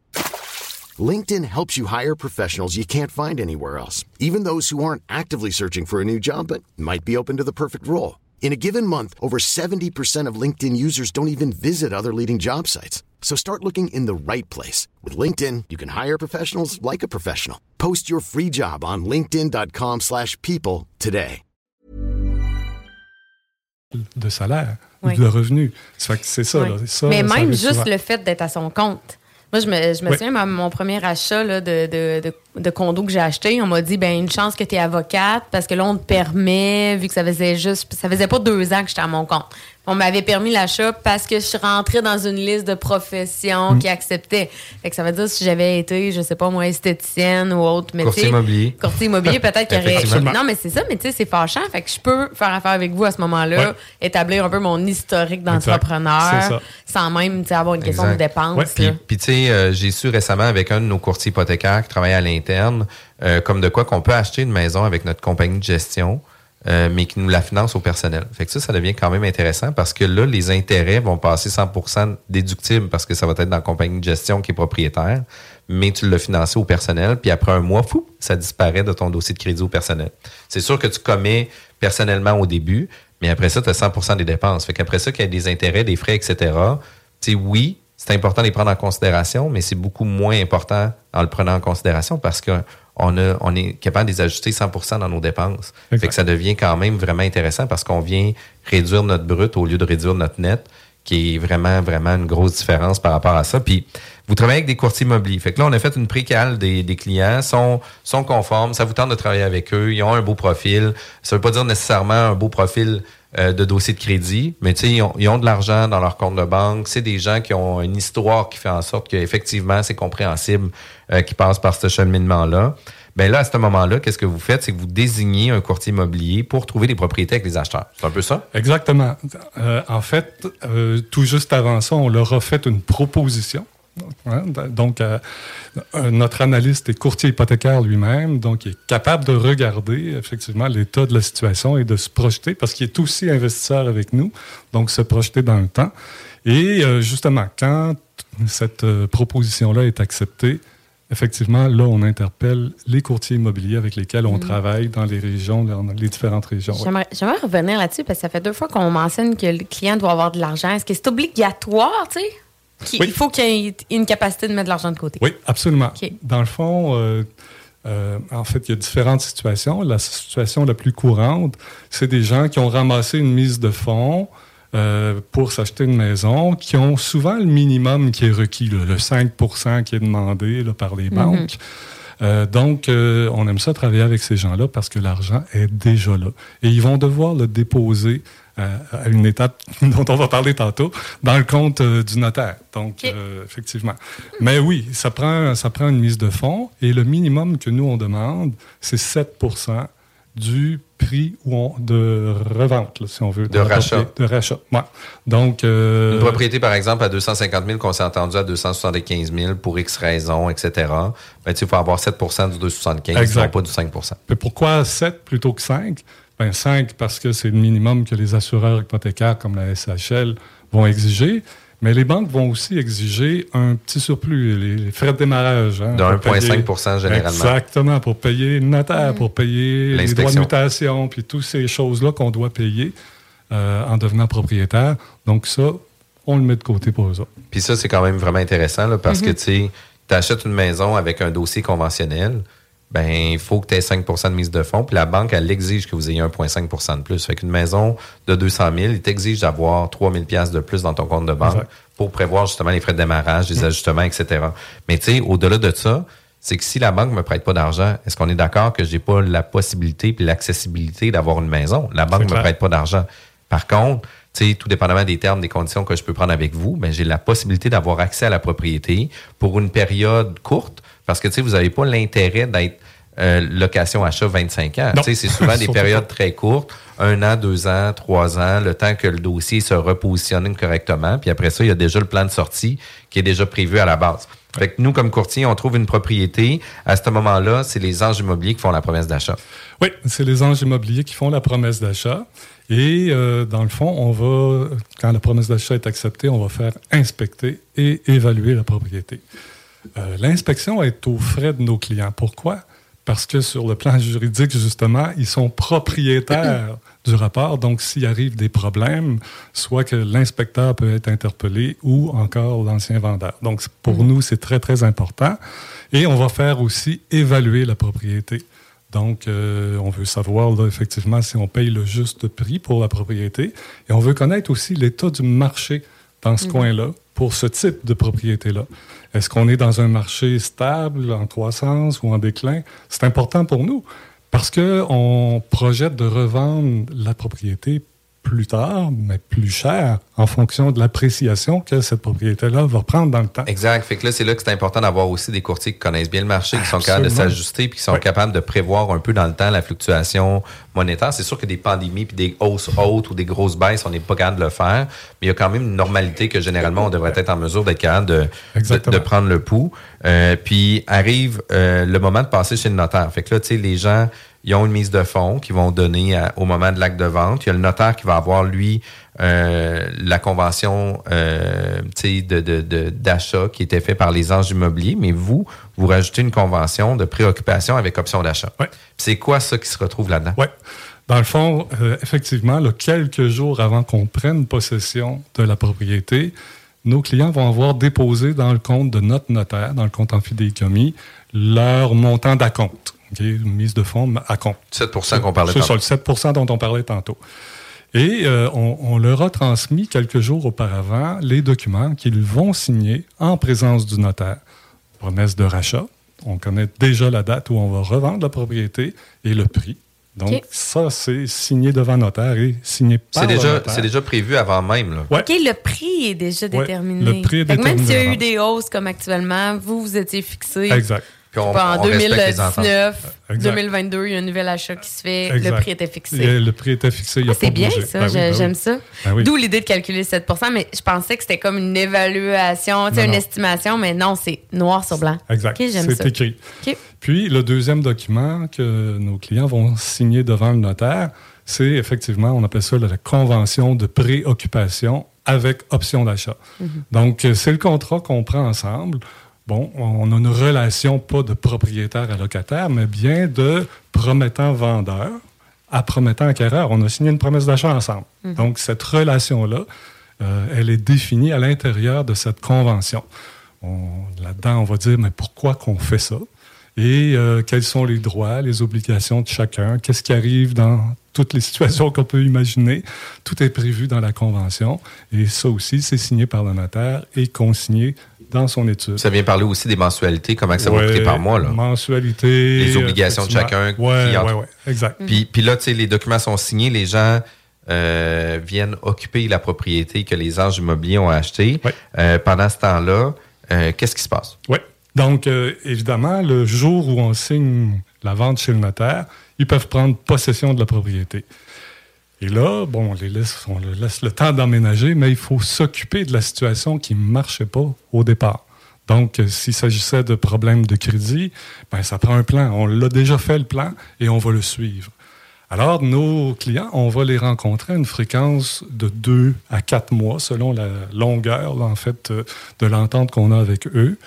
LinkedIn helps you hire professionals you can't find anywhere else, even those who aren't actively searching for a new job but might be open to the perfect role. In a given month, over 70% of LinkedIn users don't even visit other leading job sites. So start looking in the right place. With LinkedIn, you can hire professionals like a professional. Post your free job on linkedin.com/people slash people today. de salaire Oui. ou de revenus. Ça fait que c'est ça. Ouais. là. Ça, Mais ça même arrive juste souvent. le fait d'être à son compte. Moi, je me, je me Oui. souviens, mon premier achat là, de, de, de, de condo que j'ai acheté, on m'a dit, ben une chance que tu es avocate parce que là, on te permet, vu que ça faisait juste, ça faisait pas deux ans que j'étais à mon compte. On m'avait permis l'achat parce que je suis rentrée dans une liste de professions Mm. qui acceptaient. Fait que ça veut dire si j'avais été, je sais pas moi, esthéticienne ou autre métier. Courtier immobilier. Courtier immobilier, peut-être qu'il y aurait. Non, mais c'est ça, mais tu sais, c'est fâchant. Fait que je peux faire affaire avec vous à ce moment-là, Ouais. établir un peu mon historique d'entrepreneur sans même avoir une question de dépenses. Ouais, Puis, tu sais, euh, j'ai su récemment avec un de nos courtiers hypothécaires qui travaille à l'interne, euh, comme de quoi qu'on peut acheter une maison avec notre compagnie de gestion, euh, mais qui nous la finance au personnel. Fait que ça, ça devient quand même intéressant parce que là, les intérêts vont passer 100% déductibles parce que ça va être dans la compagnie de gestion qui est propriétaire, mais tu l'as financé au personnel, puis après un mois, fou, ça disparaît de ton dossier de crédit au personnel. C'est sûr que tu commets personnellement au début, mais après ça, tu as 100% des dépenses. Fait qu'après ça, qu'il y a des intérêts, des frais, etc., tu sais, oui, c'est important de les prendre en considération, mais c'est beaucoup moins important en le prenant en considération parce qu'on a, on est capable de les ajuster 100% dans nos dépenses. Fait que ça devient quand même vraiment intéressant parce qu'on vient réduire notre brut au lieu de réduire notre net, qui est vraiment, vraiment une grosse différence par rapport à ça. Puis, vous travaillez avec des courtiers immobiliers. Fait que là, on a fait une précale des, des clients, sont, sont conformes, ça vous tente de travailler avec eux, ils ont un beau profil. Ça veut pas dire nécessairement un beau profil euh, de dossier de crédit, mais ils ont, ils ont de l'argent dans leur compte de banque. C'est des gens qui ont une histoire qui fait en sorte qu'effectivement, c'est compréhensible euh, qu'ils passent par ce cheminement-là. Ben là, à ce moment-là, qu'est-ce que vous faites? C'est que vous désignez un courtier immobilier pour trouver des propriétés avec les acheteurs. C'est un peu ça? Exactement. Euh, en fait, euh, tout juste avant ça, on leur a fait une proposition. Donc, euh, euh, notre analyste est courtier hypothécaire lui-même, donc il est capable de regarder effectivement l'état de la situation et de se projeter, parce qu'il est aussi investisseur avec nous, donc se projeter dans le temps. Et euh, justement, quand cette euh, proposition-là est acceptée, effectivement, là, on interpelle les courtiers immobiliers avec lesquels on Mhm. travaille dans les régions, dans les différentes régions. j'aimerais revenir là-dessus parce que ça fait deux fois qu'on mentionne que le client doit avoir de l'argent. Est-ce que c'est obligatoire, tu sais? Il faut qu'il y ait une capacité de mettre de l'argent de côté. Oui, absolument. Dans le fond, euh, euh, en fait, il y a différentes situations. La situation la plus courante, c'est des gens qui ont ramassé une mise de fonds euh, pour s'acheter une maison, qui ont souvent le minimum qui est requis, là, le 5% qui est demandé là, par les Mhm. banques. Euh, donc, euh, on aime ça travailler avec ces gens-là parce que l'argent est déjà là. Et ils vont devoir le déposer à une étape dont on va parler tantôt, dans le compte euh, du notaire. Donc, euh, effectivement. Mais oui, ça prend, ça prend une mise de fonds et le minimum que nous, on demande, c'est 7% du prix où on- de revente, là, si on veut. De rachat. De rachat, ouais. Donc... euh, Une propriété, par exemple, à 250 000 qu'on s'est entendu à 275 000 pour X raisons, etc. Ben, il faut avoir 7% du 275, Exact. non pas du 5 Mais pourquoi 7 plutôt que 5? Ben 5 parce que c'est le minimum que les assureurs hypothécaires comme la SHL vont exiger. Mais les banques vont aussi exiger un petit surplus, les, les frais de démarrage. hein, De pour 1,5 payer- généralement. Exactement, pour payer le notaire, pour payer les droits de L'inspection. mutation, puis toutes ces choses-là qu'on doit payer euh, en devenant propriétaire. Donc ça, on le met de côté pour eux autres. Puis ça, c'est quand même vraiment intéressant là, parce Mhm. que tu achètes une maison avec un dossier conventionnel, ben il faut que tu aies 5% de mise de fonds. Puis la banque, elle exige que vous ayez 1,5% de plus. Fait qu'une maison de 200 000, il t'exige d'avoir 3 000 de plus dans ton compte de banque pour prévoir justement les frais de démarrage, les ajustements, etc. Mais tu sais, au-delà de ça, c'est que si la banque me prête pas d'argent, est-ce qu'on est d'accord que j'ai pas la possibilité puis l'accessibilité d'avoir une maison? La banque me clair. prête pas d'argent. Par contre, tu sais, tout dépendamment des termes, des conditions que je peux prendre avec vous, ben, j'ai la possibilité d'avoir accès à la propriété pour une période courte parce que, tu sais, vous n'avez pas l'intérêt d'être euh, location-achat 25 ans. Non. Tu sais, c'est souvent des périodes très courtes, un an, deux ans, trois ans, le temps que le dossier se repositionne correctement. Puis après ça, il y a déjà le plan de sortie qui est déjà prévu à la base. Fait que nous, comme courtier, on trouve une propriété. À ce moment-là, c'est les anges immobiliers qui font la promesse d'achat. Oui, c'est les anges immobiliers qui font la promesse d'achat. Et euh, dans le fond, on va, quand la promesse d'achat est acceptée, on va faire inspecter et évaluer la propriété. Euh, L'inspection est aux frais de nos clients. Pourquoi? Parce que sur le plan juridique, justement, ils sont propriétaires du rapport. Donc, s'il arrive des problèmes, soit que l'inspecteur peut être interpellé ou encore l'ancien vendeur. Donc, pour nous, c'est très, très important. Et on va faire aussi évaluer la propriété. Donc, euh, on veut savoir là, effectivement si on paye le juste prix pour la propriété. Et on veut connaître aussi l'état du marché dans ce Mhm. coin-là pour ce type de propriété-là. Est-ce qu'on est dans un marché stable, en croissance ou en déclin? C'est important pour nous parce qu'on projette de revendre la propriété plus tard, mais plus cher, en fonction de l'appréciation que cette propriété-là va prendre dans le temps. Exact. Fait que là, c'est là que c'est important d'avoir aussi des courtiers qui connaissent bien le marché, qui sont capables de s'ajuster, puis qui sont capables de prévoir un peu dans le temps la fluctuation monétaire. C'est sûr que des pandémies puis des hausses hautes ou des grosses baisses, on n'est pas capable de le faire, mais il y a quand même une normalité que généralement on devrait être en mesure d'être capable de, de prendre le pouls. Euh, puis arrive euh, le moment de passer chez le notaire. Fait que là, tu sais, les gens ils ont une mise de fonds qu'ils vont donner à- au moment de l'acte de vente. Il y a le notaire qui va avoir, lui, euh, la convention euh, sais, de, de, de- d'achat qui était fait par les anges immobiliers, mais vous, vous rajoutez une convention de préoccupation avec option d'achat. Puis C'est quoi ça qui se retrouve là-dedans? Oui. Dans le fond, euh, effectivement, là, quelques jours avant qu'on prenne possession de la propriété, nos clients vont avoir déposé dans le compte de notre notaire, dans le compte en fidéicommis, leur montant d'acompte. OK? Une mise de fonds à compte. 7 qu'on parlait C'est ça, tantôt. le 7 dont on parlait tantôt. Et euh, on, on leur a transmis quelques jours auparavant les documents qu'ils vont signer en présence du notaire. Promesse de rachat. On connaît déjà la date où on va revendre la propriété et le prix. Donc, ça, c'est signé devant notaire et signé par C'est le déjà, notaire. c'est déjà prévu avant même. Là. Ouais. OK, le prix est déjà Ouais, déterminé. le prix est Fait même s'il y a eu des hausses comme actuellement, vous, vous étiez fixé. Exact. Puis on- en on respecte les ententes. 2019, Exact. 2022, il y a un nouvel achat qui se fait. Exact. Le prix était fixé. Le prix était fixé. il a Ah, c'est bien bougé. ça, Ben oui, ben oui. j'aime ça. Ben oui. D'où l'idée de calculer 7% mais je pensais que c'était comme une évaluation, Non, une non. estimation, mais non, c'est noir sur blanc. Exact. C'est ça. écrit. Puis, le deuxième document que nos clients vont signer devant le notaire, c'est effectivement, on appelle ça la convention de préoccupation avec option d'achat. Mhm. Donc, euh, c'est le contrat qu'on prend ensemble. Bon, on a une relation pas de propriétaire à locataire, mais bien de promettant-vendeur à promettant-acquéreur. On a signé une promesse d'achat ensemble. Mhm. Donc, cette relation-là, euh, elle est définie à l'intérieur de cette convention. On- Là-dedans, on va dire, mais pourquoi qu'on fait ça? Et euh, quels sont les droits, les obligations de chacun? Qu'est-ce qui arrive dans toutes les situations qu'on peut imaginer? Tout est prévu dans la convention. Et ça aussi, c'est signé par le notaire et consigné dans son étude. Ça vient parler aussi des mensualités, comment ça va Ouais, coûter par mois. Là. Mensualité. les obligations de chacun. Ouais, entre- ouais, exact. Puis, puis là, tu sais, les documents sont signés, les gens euh, viennent occuper la propriété que les anges immobiliers ont achetée. Euh, pendant ce temps-là, euh, qu'est-ce qui se passe? Oui. Donc, évidemment, le jour où on signe la vente chez le notaire, ils peuvent prendre possession de la propriété. Et là, bon, on, les laisse, le temps d'emménager, mais il faut s'occuper de la situation qui ne marchait pas au départ. Donc, euh, s'il s'agissait de problèmes de crédit, ben, ça prend un plan. On l'a déjà fait, le plan, et on va le suivre. Alors, nos clients, on va les rencontrer à une fréquence de deux à quatre mois, selon la longueur, euh, de l'entente qu'on a avec eux,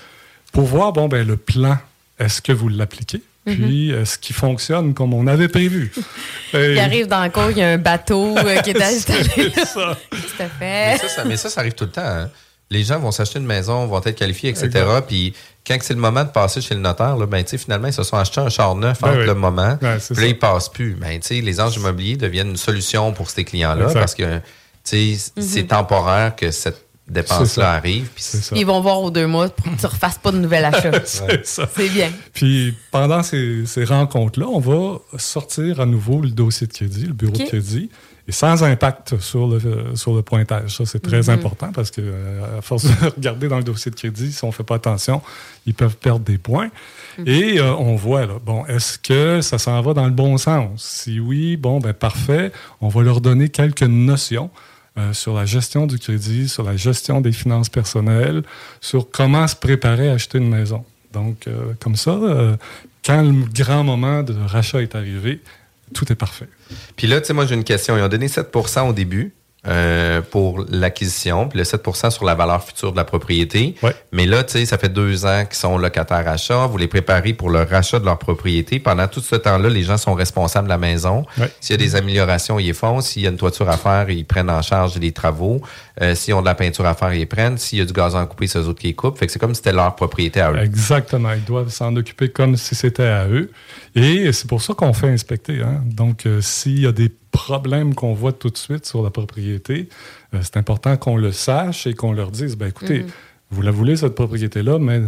pour voir, bon, ben, le plan, est-ce que vous l'appliquez? Mhm. Puis, est-ce qu'il fonctionne comme on avait prévu? Il arrive dans le cours, il y a un bateau euh, qui est installé. C'est ça. Qu'est-ce que t'as Mais fait? ça, ça- mais ça, ça arrive tout le temps. hein. les gens vont s'acheter une maison, vont être qualifiés, etc. Exact. Puis quand c'est le moment de passer chez le notaire, là, ben, finalement, ils se sont achetés un char neuf Ben entre oui. le moment. Puis là, ils passent plus. Ben, les anges immobiliers deviennent une solution pour ces clients-là parce que tu sais, c'est Mhm. temporaire que cette C'est dépense-là ça. arrive. Puis C'est ça. Ils vont voir aux deux mois pour que tu refasses pas de nouvel achat. c'est ça. C'est bien. Puis pendant ces, ces rencontres-là, on va sortir à nouveau le dossier de crédit, le bureau de crédit, et sans impact sur le, sur le pointage. Ça, c'est très Mhm. important parce que euh, à force de regarder dans le dossier de crédit, si on ne fait pas attention, ils peuvent perdre des points. Mhm. Et euh, on voit, là, bon, est-ce que ça s'en va dans le bon sens? Si oui, bon, ben parfait. On va leur donner quelques notions euh, sur la gestion du crédit, sur la gestion des finances personnelles, sur comment se préparer à acheter une maison. Donc, euh, comme ça, euh, quand le grand moment de rachat est arrivé, tout est parfait. Puis là, tu sais, moi, j'ai une question. Ils ont donné 7 au début euh, pour l'acquisition, puis le 7 sur la valeur future de la propriété. Mais là, tu sais, ça fait deux ans qu'ils sont locataires achat. Vous les préparez pour le rachat de leur propriété. Pendant tout ce temps-là, les gens sont responsables de la maison. Ouais. S'il y a des améliorations, ils les font. S'il y a une toiture à faire, ils prennent en charge les travaux. Euh, S'ils ont de la peinture à faire, ils les prennent. S'il y a du gazon à couper, c'est eux autres qui les coupent. Fait que c'est comme si c'était leur propriété à eux. Exactement. Ils doivent s'en occuper comme si c'était à eux. Et c'est pour ça qu'on fait inspecter. hein. Donc, euh, s'il y a des problèmes qu'on voit tout de suite sur la propriété, euh, c'est important qu'on le sache et qu'on leur dise, ben écoutez, Mhm. Vous la voulez, cette propriété-là, mais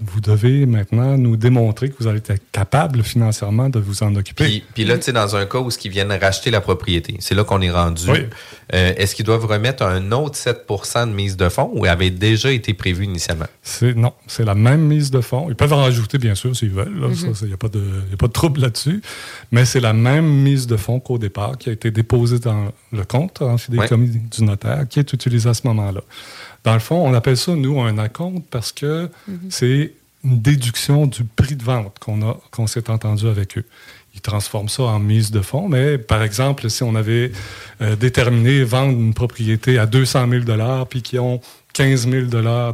vous devez maintenant nous démontrer que vous allez être capable financièrement de vous en occuper. Puis, puis là, tu sais, dans un cas où ils viennent racheter la propriété, c'est là qu'on est rendu. Oui. Euh, Est-ce qu'ils doivent remettre un autre 7% de mise de fonds ou avait déjà été prévu initialement? Non, c'est la même mise de fonds. Ils peuvent en rajouter, bien sûr, s'ils veulent. Mhm. Il n'y a, pas de- y a pas de trouble là-dessus. Mais c'est la même mise de fonds qu'au départ, qui a été déposée dans le compte en fidéicommis du notaire, qui est utilisée à ce moment-là. Dans le fond, on appelle ça, nous, un acompte parce que c'est une déduction du prix de vente qu'on, a, qu'on s'est entendu avec eux. Ils transforment ça en mise de fonds, mais par exemple, si on avait euh, déterminé vendre une propriété à 200 000 puis qu'ils ont 15 000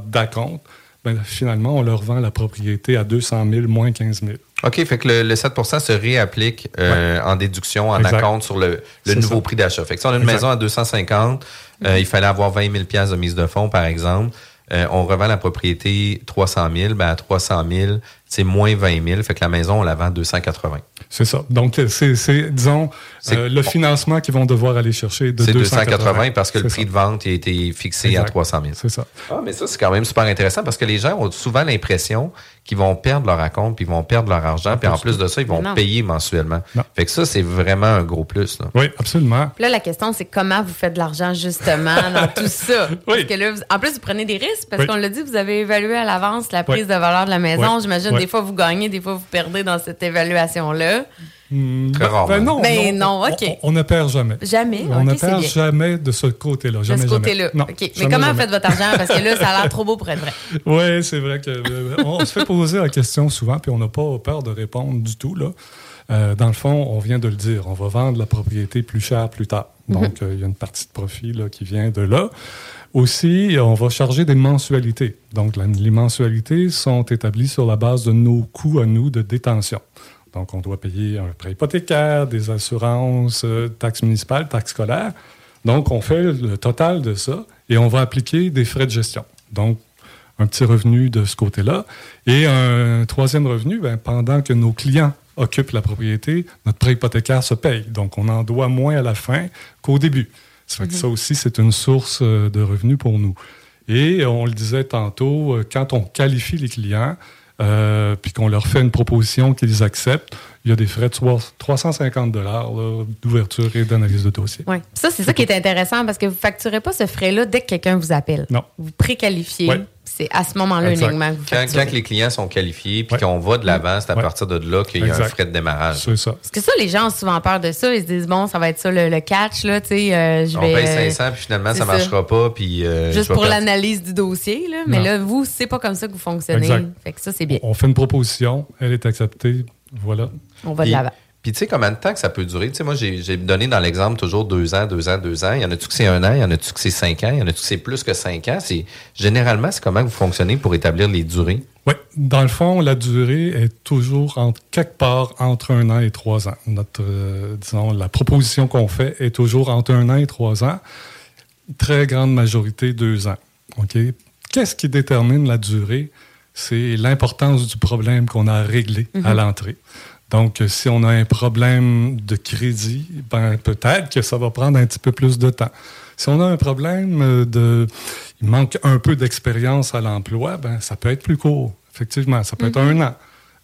d'acompte, ben, finalement, on leur vend la propriété à 200 000 moins 15 000. OK, fait que le, le 7% se réapplique euh, en déduction, en Exact. acompte sur le, nouveau ça. prix d'achat. Fait que si on a une Exact. maison à 250, euh, il fallait avoir 20 000 de mise de fonds, par exemple. Euh, on revend la propriété 300 000, ben à 300 000, c'est moins 20 000. Fait que la maison, on la vend 280. C'est ça. Donc, c'est, disons, euh, le financement qu'ils vont devoir aller chercher de C'est 280. 280 parce que le prix ça. de vente a été fixé à Exact. 300 000. C'est ça. Ah, mais ça, c'est quand même super intéressant parce que les gens ont souvent l'impression qu'ils vont perdre leur acompte, puis ils vont perdre leur argent, puis en plus de ça, ils vont Non. payer mensuellement. Fait que ça, c'est vraiment un gros plus. là. Oui, absolument. Puis Là, la question, c'est comment vous faites de l'argent justement dans tout ça? Parce que là, vous- en plus, vous prenez des risques parce Oui. qu'on l'a dit, vous avez évalué à l'avance la prise Oui. de valeur de la maison. Oui. J'imagine Oui. Des fois vous gagnez, des fois vous perdez dans cette évaluation-là. Très rarement. Ben non, Ben non, OK. On, on ne perd jamais. Jamais? On ne perd bien. jamais de ce côté-là. De Jamais, ce jamais. côté-là. Non, OK. Mais jamais, comment jamais. vous faites votre argent? Parce que là, ça a l'air trop beau pour être vrai. Oui, c'est vrai que euh, on se fait poser la question souvent, puis on n'a pas peur de répondre du tout. Là. Euh, dans le fond, on vient de le dire, on va vendre la propriété plus cher plus tard. Donc, euh, il y a une partie de profit là, qui vient de là. Aussi, on va charger des mensualités. Donc, les mensualités sont établies sur la base de nos coûts à nous de détention. Donc, on doit payer un prêt hypothécaire, des assurances, euh, taxes municipales, taxes scolaires. Donc, on fait le total de ça et on va appliquer des frais de gestion. Donc, un petit revenu de ce côté-là. Et un troisième revenu, ben, pendant que nos clients occupent la propriété, notre prêt hypothécaire se paye. Donc, on en doit moins à la fin qu'au début. Ça fait que ça aussi, c'est une source euh, de revenus pour nous. Et on le disait tantôt, euh, quand on qualifie les clients, euh, puis qu'on leur fait une proposition qu'ils acceptent, il y a des frais de trois- 350 dollars d'ouverture et d'analyse de dossier. Oui. Ça, c'est ça qui est intéressant parce que vous ne facturez pas ce frais-là dès que quelqu'un vous appelle. Non. Vous préqualifiez. Ouais. C'est à ce moment-là uniquement que vous Quand, quand les clients sont qualifiés puis qu'on va de l'avant, c'est à partir de là qu'il y a un frais de démarrage. C'est ça. Parce que ça, les gens ont souvent peur de ça. Ils se disent, bon, ça va être ça le, le catch, là, tu sais, euh, je On vais... paye euh, 500 puis finalement, ça marchera pas. Puis, euh, Juste pour l'analyse du dossier, là. Mais Non. là, vous, c'est pas comme ça que vous fonctionnez. Exact. Fait que ça, c'est bien. On fait une proposition, elle est acceptée, voilà. On va de l'avant. Puis, tu sais, combien de temps que ça peut durer? Tu sais, moi, j'ai donné dans l'exemple toujours deux ans, deux ans, deux ans. Il y en a-tu que c'est un an? Il y en a-tu que c'est cinq ans? Il y en a-tu que c'est plus que cinq ans? C'est Généralement, c'est comment vous fonctionnez pour établir les durées? Oui, dans le fond, la durée est toujours entre quelque part entre un an et trois ans. Notre, euh, disons, la proposition qu'on fait est toujours entre un an et trois ans. Très grande majorité, deux ans. OK? Qu'est-ce qui détermine la durée? C'est l'importance du problème qu'on a à régler à Mhm. l'entrée. Donc, euh, si on a un problème de crédit, ben, peut-être que ça va prendre un petit peu plus de temps. Si on a un problème euh, de... Il manque un peu d'expérience à l'emploi, ben, ça peut être plus court. Effectivement, ça peut être Mhm. un an.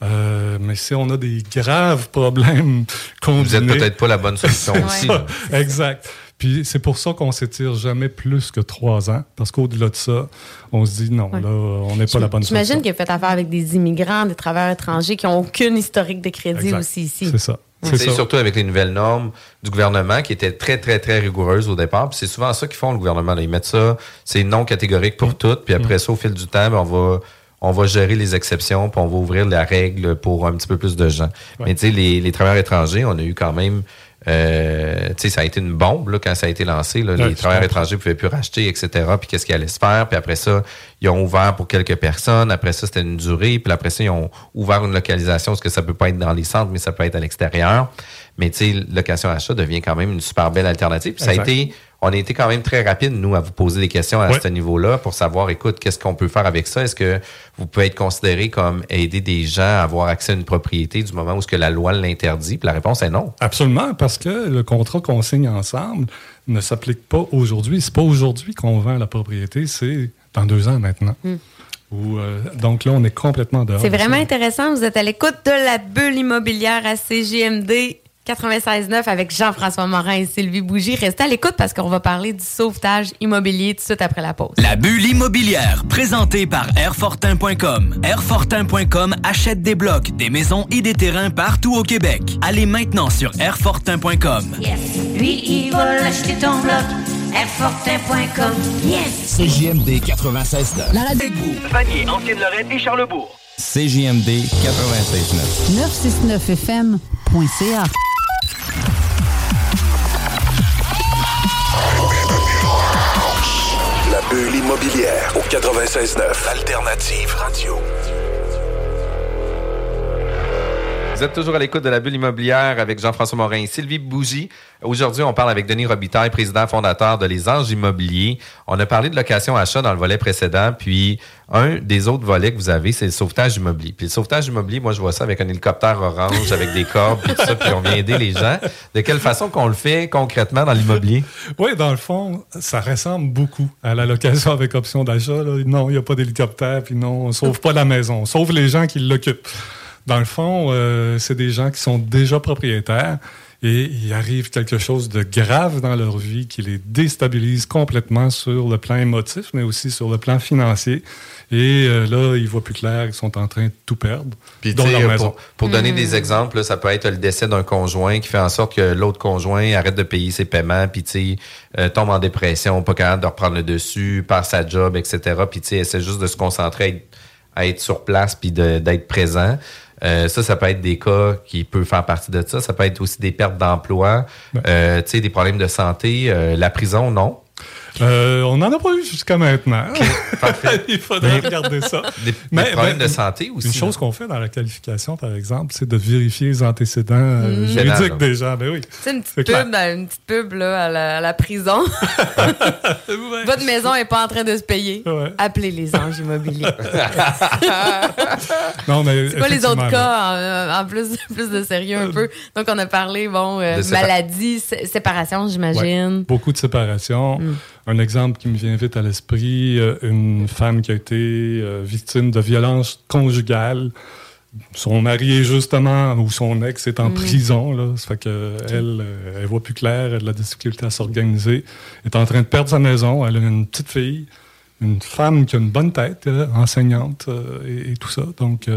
Euh, mais si on a des graves problèmes combinés... Vous êtes peut-être pas la bonne solution aussi. Exact. Puis c'est pour ça qu'on s'étire jamais plus que trois ans, parce qu'au-delà de ça, on se dit non, là, on n'est pas la bonne J'imagine qu'il a fait affaire avec des immigrants, des travailleurs étrangers qui n'ont aucune historique de crédit Exact. aussi ici. C'est ça. C'est surtout avec les nouvelles normes du gouvernement qui étaient très, très, très rigoureuses au départ. Puis c'est souvent ça qu'ils font, le gouvernement. là. Ils mettent ça, c'est non catégorique Mm. pour toutes. Puis après ça, au fil du temps, ben, on va on va gérer les exceptions, puis on va ouvrir la règle pour un petit peu plus de gens. Ouais. Mais tu sais, les, les travailleurs étrangers, on a eu quand même... euh, tu sais, ça a été une bombe là, quand ça a été lancé. Là, les travailleurs étrangers ne pouvaient plus racheter, etc. Puis qu'est-ce qu'ils allaient se faire? Puis après ça, ils ont ouvert pour quelques personnes. Après ça, c'était une durée. Puis après ça, ils ont ouvert une localisation, parce que ça peut pas être dans les centres, mais ça peut être à l'extérieur. Mais tu sais, location-achat devient quand même une super belle alternative. Puis ça a été, on a été quand même très rapide, nous, à vous poser des questions à ce niveau-là pour savoir, écoute, qu'est-ce qu'on peut faire avec ça? Est-ce que vous pouvez être considéré comme aider des gens à avoir accès à une propriété du moment où ce que la loi l'interdit? Puis la réponse est non. Absolument, parce que le contrat qu'on signe ensemble ne s'applique pas aujourd'hui. C'est pas aujourd'hui qu'on vend la propriété, c'est dans deux ans maintenant. Hmm. Euh, donc là, on est complètement dehors. C'est vraiment ça. intéressant. Vous êtes à l'écoute de la bulle immobilière à CGMD 96.9 avec Jean-François Morin et Sylvie Bougie. Restez à l'écoute parce qu'on va parler du sauvetage immobilier tout de suite après la pause. La bulle immobilière, présentée par Airfortin.com. Airfortin.com achète des blocs, des maisons et des terrains partout au Québec. Allez maintenant sur Airfortin.com. Lui, il va l'acheter ton bloc. Airfortin.com. Yes! CJMD 96.9. La radio Vanier, Ancienne-Lorraine et Charlebourg. CJMD 96.9. 969fm.ca. La bulle immobilière au 96.9 Alternative Radio. Vous êtes toujours à l'écoute de la bulle immobilière avec Jean-François Morin et Sylvie Bougie. Aujourd'hui, on parle avec Denis Robitaille, président fondateur de Les Anges Immobiliers. On a parlé de location-achat dans le volet précédent, puis un des autres volets que vous avez, c'est le sauvetage immobilier. Puis le sauvetage immobilier, moi, je vois ça avec un hélicoptère orange, avec des cordes, puis tout ça, puis on vient aider les gens. De quelle façon qu'on le fait concrètement dans l'immobilier? Oui, dans le fond, ça ressemble beaucoup à la location avec option d'achat. Non, il n'y a pas d'hélicoptère, puis non, on ne sauve pas la maison, on sauve les gens qui l'occupent. Dans le fond, euh, c'est des gens qui sont déjà propriétaires et il arrive quelque chose de grave dans leur vie qui les déstabilise complètement sur le plan émotif, mais aussi sur le plan financier. Et euh, là, ils voient plus clair, ils sont en train de tout perdre, Puis, sais, leur maison. pour, pour donner des exemples, là, ça peut être le décès d'un conjoint qui fait en sorte que l'autre conjoint arrête de payer ses paiements, puis tu sais, euh, tombe en dépression, pas capable de reprendre le dessus, perd sa job, etc. Puis tu sais, essaie juste de se concentrer à être, à être sur place puis d'être présent. Euh, ça, ça peut être des cas qui peuvent faire partie de ça. Ça peut être aussi des pertes d'emploi, euh, tu sais, des problèmes de santé. Euh, la prison, non. Euh, on n'en a pas eu jusqu'à maintenant. Il faudrait regarder ça. Des, des problèmes de santé aussi. Une chose qu'on fait dans la qualification, par exemple, c'est de vérifier les antécédents euh, Mm. juridiques des gens. Ben oui. C'est une petite pub, dans- une petite pub là, à, la, à la prison. Votre maison n'est pas en train de se payer. Appelez les anges immobiliers. Non, mais C'est quoi les autres cas en, en plus, plus de sérieux un peu? Donc, on a parlé, bon, euh, maladie, sé- séparation, j'imagine. Ouais, beaucoup de séparation. Un exemple qui me vient vite à l'esprit, euh, une femme qui a été euh, victime de violences conjugales. Son mari est justement, ou son ex est en Mm. prison. Là. Ça fait que elle, euh, elle voit plus clair, elle a des difficultés à s'organiser. Elle est en train de perdre sa maison. Elle a une petite fille, une femme qui a une bonne tête, enseignante et, et tout ça. Donc,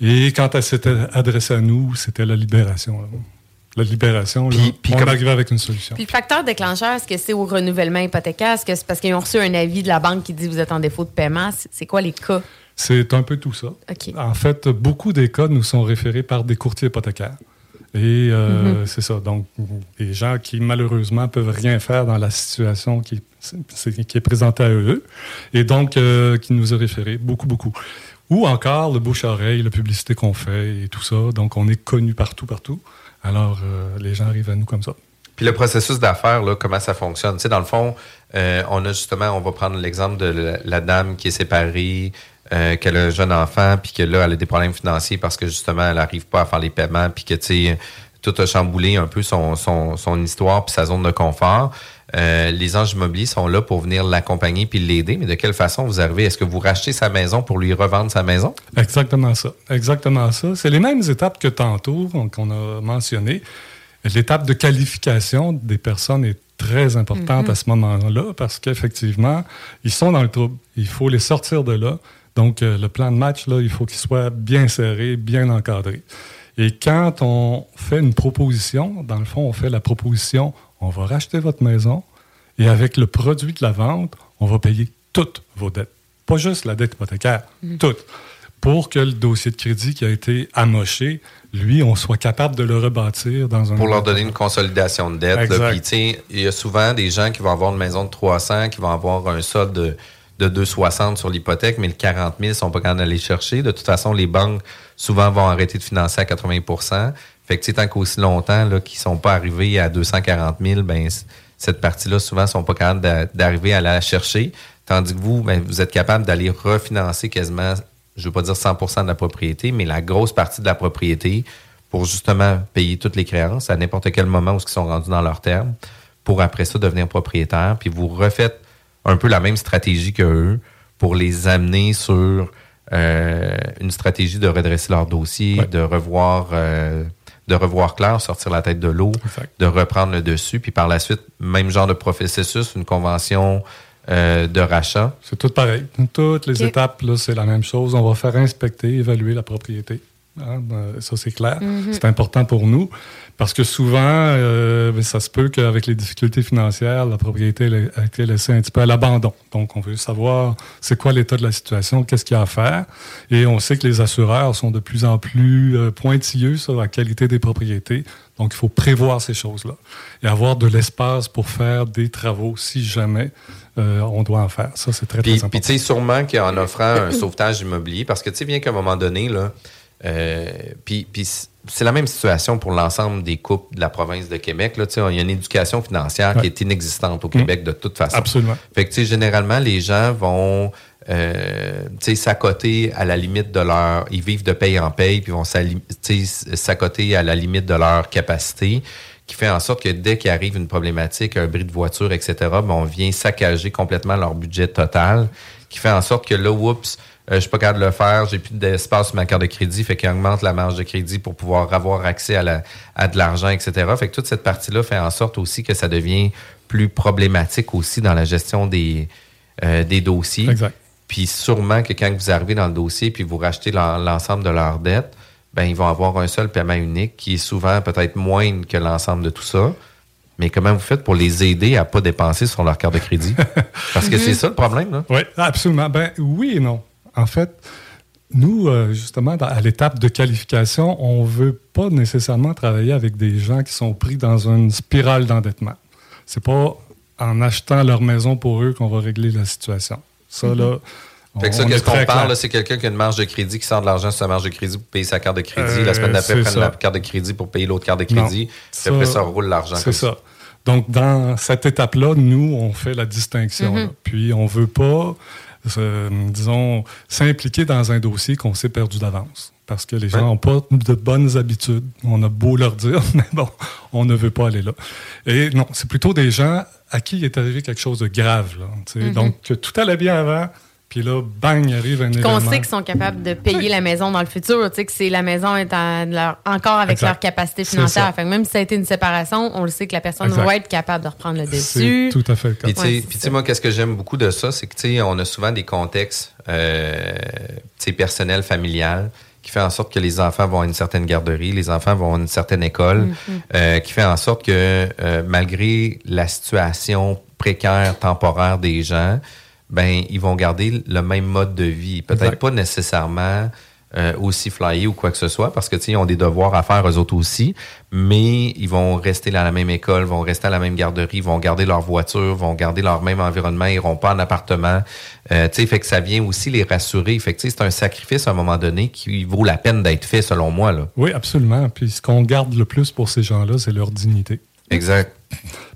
et quand elle s'était adressée à nous, c'était la libération. là. La libération, là, on comme- arrivait avec une solution. Puis le facteur déclencheur, est-ce que c'est au renouvellement hypothécaire? Est-ce que c'est parce qu'ils ont reçu un avis de la banque qui dit vous êtes en défaut de paiement? C'est- quoi les cas? C'est un peu tout ça. OK. En fait, beaucoup des cas nous sont référés par des courtiers hypothécaires. Et euh, Mhm. c'est ça. Donc, des gens qui, malheureusement, peuvent rien faire dans la situation qui, est présentée à eux. Et donc, euh, qui nous a référés beaucoup, beaucoup. Ou encore le bouche-oreille, la publicité qu'on fait et tout ça. Donc, on est connu partout, partout. Alors, euh, les gens arrivent à nous comme ça. Puis le processus d'affaires, comment ça fonctionne? Tu sais, dans le fond, euh, on a justement, on va prendre l'exemple de la, la dame qui est séparée, euh, qu'elle a un jeune enfant, puis que là, elle a des problèmes financiers parce que justement, elle n'arrive pas à faire les paiements, puis que, tu sais, tout a chamboulé un peu son, son, son histoire puis sa zone de confort. Euh, les anges immobiliers sont là pour venir l'accompagner puis l'aider. Mais de quelle façon vous arrivez? Est-ce que vous rachetez sa maison pour lui revendre sa maison? Exactement ça. Exactement ça. C'est les mêmes étapes que tantôt qu'on a mentionné. L'étape de qualification des personnes est très importante Mhm. à ce moment-là parce qu'effectivement, ils sont dans le trouble. Il faut les sortir de là. Donc, euh, le plan de match, là, il faut qu'il soit bien serré, bien encadré. Et quand on fait une proposition, dans le fond, on fait la proposition, on va racheter votre maison et avec le produit de la vente, on va payer toutes vos dettes. Pas juste la dette hypothécaire, Mhm. toutes. Pour que le dossier de crédit qui a été amoché, lui, on soit capable de le rebâtir dans un... Pour leur donner une consolidation de dette. Puis, tu sais, il y a souvent des gens qui vont avoir une maison de 300, qui vont avoir un solde de, de 260 sur l'hypothèque, mais le 40 000 ne sont pas capables d'aller chercher. De toute façon, les banques, souvent, vont arrêter de financer à 80 Fait que, tant qu'aussi longtemps qu'ils ne sont pas arrivés à 240 000, ben, cette partie-là, souvent, ne sont pas capables d'a- d'arriver à la chercher. Tandis que vous, ben, vous êtes capable d'aller refinancer quasiment, je ne veux pas dire 100% de la propriété, mais la grosse partie de la propriété pour justement payer toutes les créances à n'importe quel moment où ils sont rendus dans leur terme, pour après ça devenir propriétaire. Puis vous refaites un peu la même stratégie que eux pour les amener sur euh, une stratégie de redresser leur dossier, de revoir euh, de revoir clair, sortir la tête de l'eau, de reprendre le dessus, puis par la suite, même genre de processus, une convention euh, de rachat. C'est tout pareil. Toutes les étapes, là, c'est la même chose. On va faire inspecter, évaluer la propriété. Hein, euh, ça, c'est clair. Mhm. C'est important pour nous parce que souvent, euh, ben, ça se peut qu'avec les difficultés financières, la propriété a été laissée un petit peu à l'abandon. Donc, on veut savoir c'est quoi l'état de la situation, qu'est-ce qu'il y a à faire. Et on sait que les assureurs sont de plus en plus euh, pointilleux sur la qualité des propriétés. Donc, il faut prévoir ces choses-là et avoir de l'espace pour faire des travaux si jamais euh, on doit en faire. Ça, c'est très, Puis, très important. puis tu sais, sûrement qu'en offrant un sauvetage immobilier, parce que tu sais bien qu'à un moment donné, là, euh, puis, c'est la même situation pour l'ensemble des couples de la province de Québec. Là, tu sais, il y a une éducation financière qui est inexistante au Québec de toute façon. Absolument. Fait que, tu sais, généralement, les gens vont euh, tu sais, s'accoter à la limite de leur... Ils vivent de paye en paye, puis vont s'accoter à la limite de leur capacité, qui fait en sorte que dès qu'il arrive une problématique, un bris de voiture, etc., ben, on vient saccager complètement leur budget total, qui fait en sorte que là, oups, je suis pas capable de le faire, j'ai plus d'espace sur ma carte de crédit, fait qu'il augmente la marge de crédit pour pouvoir avoir accès à, la, à de l'argent, etc. Fait que toute cette partie-là fait en sorte aussi que ça devient plus problématique aussi dans la gestion des, euh, des dossiers. Exact. Puis sûrement que quand vous arrivez dans le dossier puis vous rachetez l'en- l'ensemble de leurs dettes, ben ils vont avoir un seul paiement unique qui est souvent peut-être moindre que l'ensemble de tout ça. Mais comment vous faites pour les aider à pas dépenser sur leur carte de crédit? Parce que c'est ça le problème, là. Oui, absolument. Ben, oui et non. En fait, nous, euh, justement, à l'étape de qualification, on ne veut pas nécessairement travailler avec des gens qui sont pris dans une spirale d'endettement. C'est pas en achetant leur maison pour eux qu'on va régler la situation. Ça, là. Fait que ça, qu'est-ce qu'on parle, c'est quelqu'un qui a une marge de crédit, qui sort de l'argent sur sa marge de crédit pour payer sa carte de crédit. la semaine Euh, d'après, prennent ça. la carte de crédit pour payer l'autre carte de Non. crédit. Puis après, ça roule l'argent. C'est ça. Donc, dans cette étape-là, nous, on fait la distinction. Mhm. Puis, on ne veut pas, euh, disons, s'impliquer dans un dossier qu'on s'est perdu d'avance. Parce que les gens Ouais. n'ont pas de bonnes habitudes. On a beau leur dire, mais bon, on ne veut pas aller là. Et non, c'est plutôt des gens à qui il est arrivé quelque chose de grave. Là. Mhm. Donc, que tout allait bien avant, puis là, bang, il arrive un Qu'on événement. sait qu'ils sont capables de payer la maison dans le futur, tu sais, que c'est la maison est en- leur- encore avec Exact. leur capacité C'est financière. Fait que même si ça a été une séparation, on le sait que la personne Exact. va être capable de reprendre le C'est dessus. tout à fait le cas. Puis, tu sais- Ouais, c'est puis, tu sais, moi, qu'est-ce que j'aime beaucoup de ça, c'est que, tu sais, on a souvent des contextes, euh, tu sais, personnels, familiales, qui fait en sorte que les enfants vont à une certaine garderie, les enfants vont à une certaine école, Mhm. euh, qui fait en sorte que, euh, malgré la situation précaire, temporaire des gens, ben, ils vont garder le même mode de vie. Peut-être pas nécessairement euh, aussi flyés ou quoi que ce soit, parce que, ils ont des devoirs à faire eux autres aussi, mais ils vont rester dans la même école, vont rester à la même garderie, vont garder leur voiture, vont garder leur même environnement, ils iront pas en appartement. Euh, tu sais, fait que ça vient aussi les rassurer. Fait que, c'est un sacrifice à un moment donné qui vaut la peine d'être fait, selon moi, là. Oui, absolument. Puis ce qu'on garde le plus pour ces gens-là, c'est leur dignité. Exact.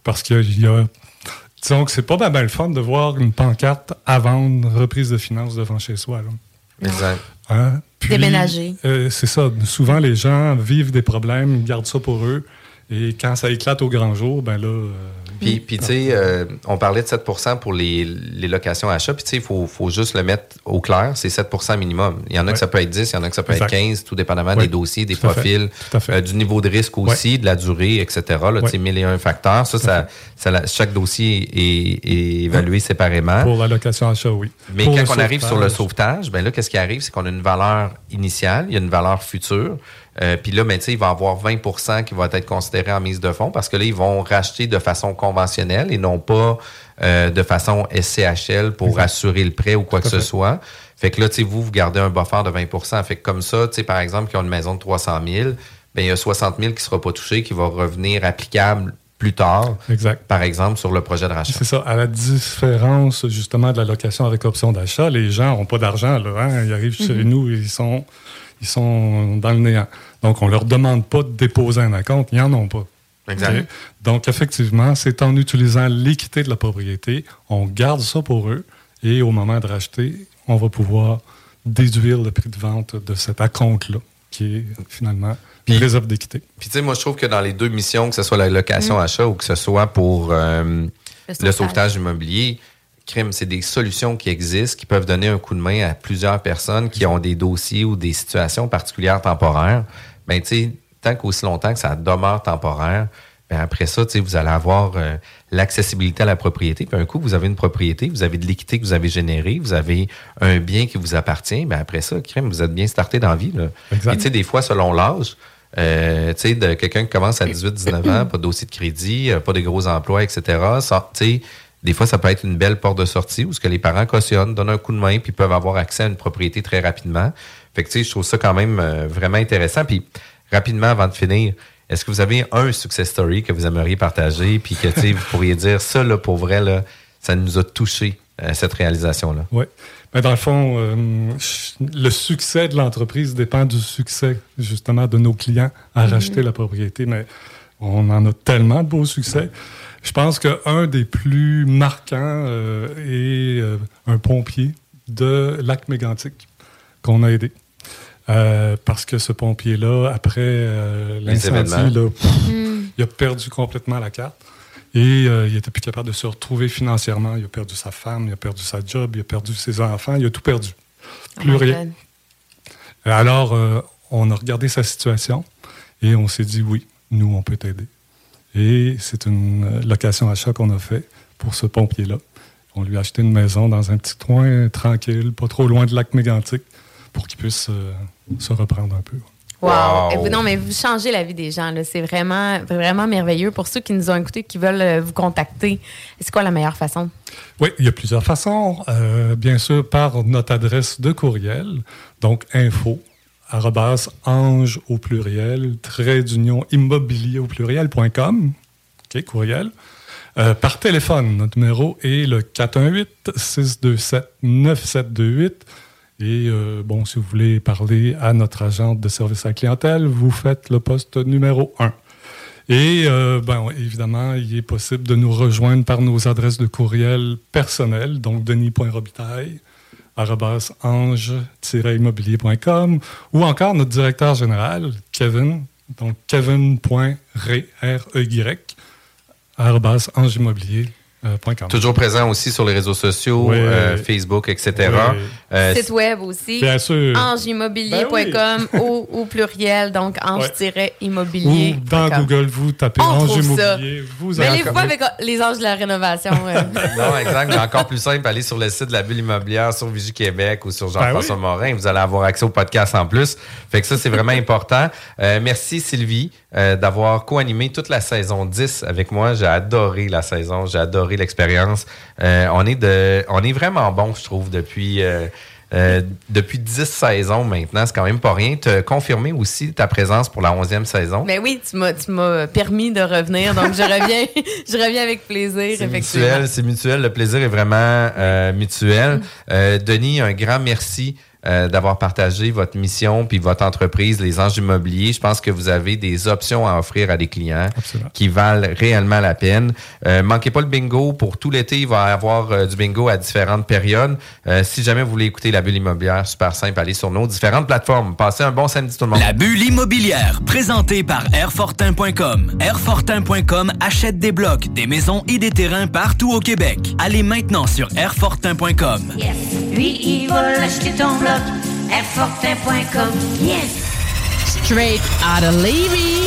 Parce qu'il y a. Disons que c'est pas mal le fun de voir une pancarte à vendre, reprise de finances devant chez soi. Là. Exact. Hein? Puis, Déménager. euh, c'est ça. Souvent, les gens vivent des problèmes, ils gardent ça pour eux. Et quand ça éclate au grand jour, ben là. euh, Puis, puis tu sais, euh, on parlait de 7% pour les, les locations achats. Puis, tu sais, il faut, faut juste le mettre au clair. C'est 7% minimum. Il y en a que ça peut être 10, il y en a que ça peut Exact. être 15, tout dépendamment des dossiers, des tout profils, euh, du niveau de risque aussi, de la durée, etc. Là, tu sais, mille et un facteurs. Ça, ça, chaque dossier est, est évalué séparément. Pour la location achat, oui. Mais Pour quand on arrive sur le sauvetage, sauvetage, ben là, qu'est-ce qui arrive? C'est qu'on a une valeur initiale, il y a une valeur future. Euh, Puis là, ben, tu sais, il va y avoir 20% qui va être considéré en mise de fonds parce que là, ils vont racheter de façon conventionnelle et non pas euh, de façon SCHL pour assurer le prêt ou quoi que ce soit. Fait que là, tu sais, vous, vous gardez un buffer de 20% Fait que comme ça, tu sais, par exemple, qui ont une maison de 300 000, ben, il y a 60 000 qui ne sera pas touché, qui va revenir applicable plus tard, Exact. par exemple, sur le projet de rachat. C'est ça. À la différence, justement, de la location avec option d'achat, les gens n'ont pas d'argent. là, hein. Ils arrivent chez Mhm. nous, ils sont, ils sont dans le néant. Donc, on leur demande pas de déposer un compte. Ils n'en ont pas. Exact. Ok? Donc, effectivement, c'est en utilisant l'équité de la propriété, on garde ça pour eux et au moment de racheter, on va pouvoir déduire le prix de vente de cet acompte-là, qui est finalement une réserve d'équité. Puis, tu sais, moi, je trouve que dans les deux missions, que ce soit la location-achat ou que ce soit pour euh, le, sauvetage. sauvetage. immobilier, crime, c'est des solutions qui existent, qui peuvent donner un coup de main à plusieurs personnes qui ont des dossiers ou des situations particulières temporaires. Ben, tu sais, tant qu'aussi longtemps que ça demeure temporaire, ben après ça, tu sais, vous allez avoir euh, l'accessibilité à la propriété. Puis un coup, vous avez une propriété, vous avez de l'équité que vous avez générée, vous avez un bien qui vous appartient. Ben après ça, crime, vous êtes bien starté dans la vie. Là. Exact. Puis, tu sais, des fois, selon l'âge, euh, tu sais, de quelqu'un qui commence à 18-19 ans, pas de dossier de crédit, euh, pas de gros emplois, etc. Ça, tu sais, des fois, ça peut être une belle porte de sortie où ce que les parents cautionnent, donnent un coup de main, puis peuvent avoir accès à une propriété très rapidement. Fait que, tu sais, je trouve ça quand même euh, vraiment intéressant. Puis, rapidement, avant de finir, est-ce que vous avez un success story que vous aimeriez partager, puis que, tu sais, vous pourriez dire, ça, là, pour vrai, là, ça nous a touché, euh, cette réalisation-là? Oui. Mais dans le fond, euh, le succès de l'entreprise dépend du succès, justement, de nos clients à Mhm. racheter la propriété. Mais on en a tellement de beaux succès. Je pense qu'un des plus marquants euh, est euh, un pompier de Lac Mégantic qu'on a aidé. Euh, parce que ce pompier-là, après euh, l'incendie, événements. là, pff, Mm. il a perdu complètement la carte. Et euh, il était plus capable de se retrouver financièrement. Il a perdu sa femme, il a perdu sa job, il a perdu ses enfants, il a tout perdu. Plus Oh my rien. God. Alors, euh, on a regardé sa situation et on s'est dit oui, nous, on peut t'aider. Et c'est une euh, location achat qu'on a fait pour ce pompier-là. On lui a acheté une maison dans un petit coin tranquille, pas trop loin de lac Mégantic, pour qu'il puisse euh, se reprendre un peu. Wow. Wow. Et vous- non, mais vous changez la vie des gens. C'est vraiment, vraiment merveilleux. Pour ceux qui nous ont écoutés, qui veulent euh, vous contacter, c'est quoi la meilleure façon? Oui, il y a plusieurs façons. Euh, bien sûr, par notre adresse de courriel, donc info ange au pluriel, trait d'union immobilier au pluriel.com. OK, courriel. Euh, par téléphone, notre numéro est le 418-627-9728. Et euh, bon, si vous voulez parler à notre agente de service à la clientèle, vous faites le poste numéro 1. Et euh, ben, évidemment, il est possible de nous rejoindre par nos adresses de courriel personnelles, donc denis.robitaille, ange-immobilier.com, ou encore notre directeur général, Kevin, donc kevin.rey, angeimmobilier.com. Toujours présent aussi sur les réseaux sociaux, Oui. euh, Facebook, etc. Oui. Euh, Site web aussi. Bien sûr. Angeimmobilier.com au, au pluriel, donc Ou ange-immobilier. dans Google, vous tapez On Ange trouve ça. Immobilier, vous Mais allez les fois avec euh, les anges de la rénovation. euh? Non, exact. Mais encore plus simple, allez sur le site de la Bulle immobilière, sur Vigie Québec ou sur Jean-François Ben Morin. Vous allez avoir accès au podcast en plus. Fait que ça, c'est vraiment important. Euh, merci, Sylvie, euh, d'avoir co-animé toute la saison 10 avec moi. J'ai adoré la saison. J'ai adoré l'expérience. Euh, on, est de, on est vraiment bon, je trouve, depuis... euh, euh, depuis 10 saisons maintenant, c'est quand même pas rien. Te confirmer aussi ta présence pour la 11e saison. Mais oui, tu m'as, tu m'as permis de revenir, donc je reviens, je reviens avec plaisir, C'est mutuel, c'est mutuel. Le plaisir est vraiment euh, mutuel. Euh, Denis, un grand merci euh, d'avoir partagé votre mission puis votre entreprise, les anges immobiliers. Je pense que vous avez des options à offrir à des clients qui valent réellement la peine. Euh, manquez pas le bingo. Pour tout l'été, il va y avoir euh, du bingo à différentes périodes. Euh, si jamais vous voulez écouter la bulle immobilière, super simple, allez sur nos différentes plateformes. Passez un bon samedi tout le monde. La bulle immobilière, présentée par Airfortin.com. Airfortin.com achète des blocs, des maisons et des terrains partout au Québec. Allez maintenant sur Airfortin.com. Lui, il va l'acheter ton bloc. Airfortin.com. Yes! Straight out of Levy.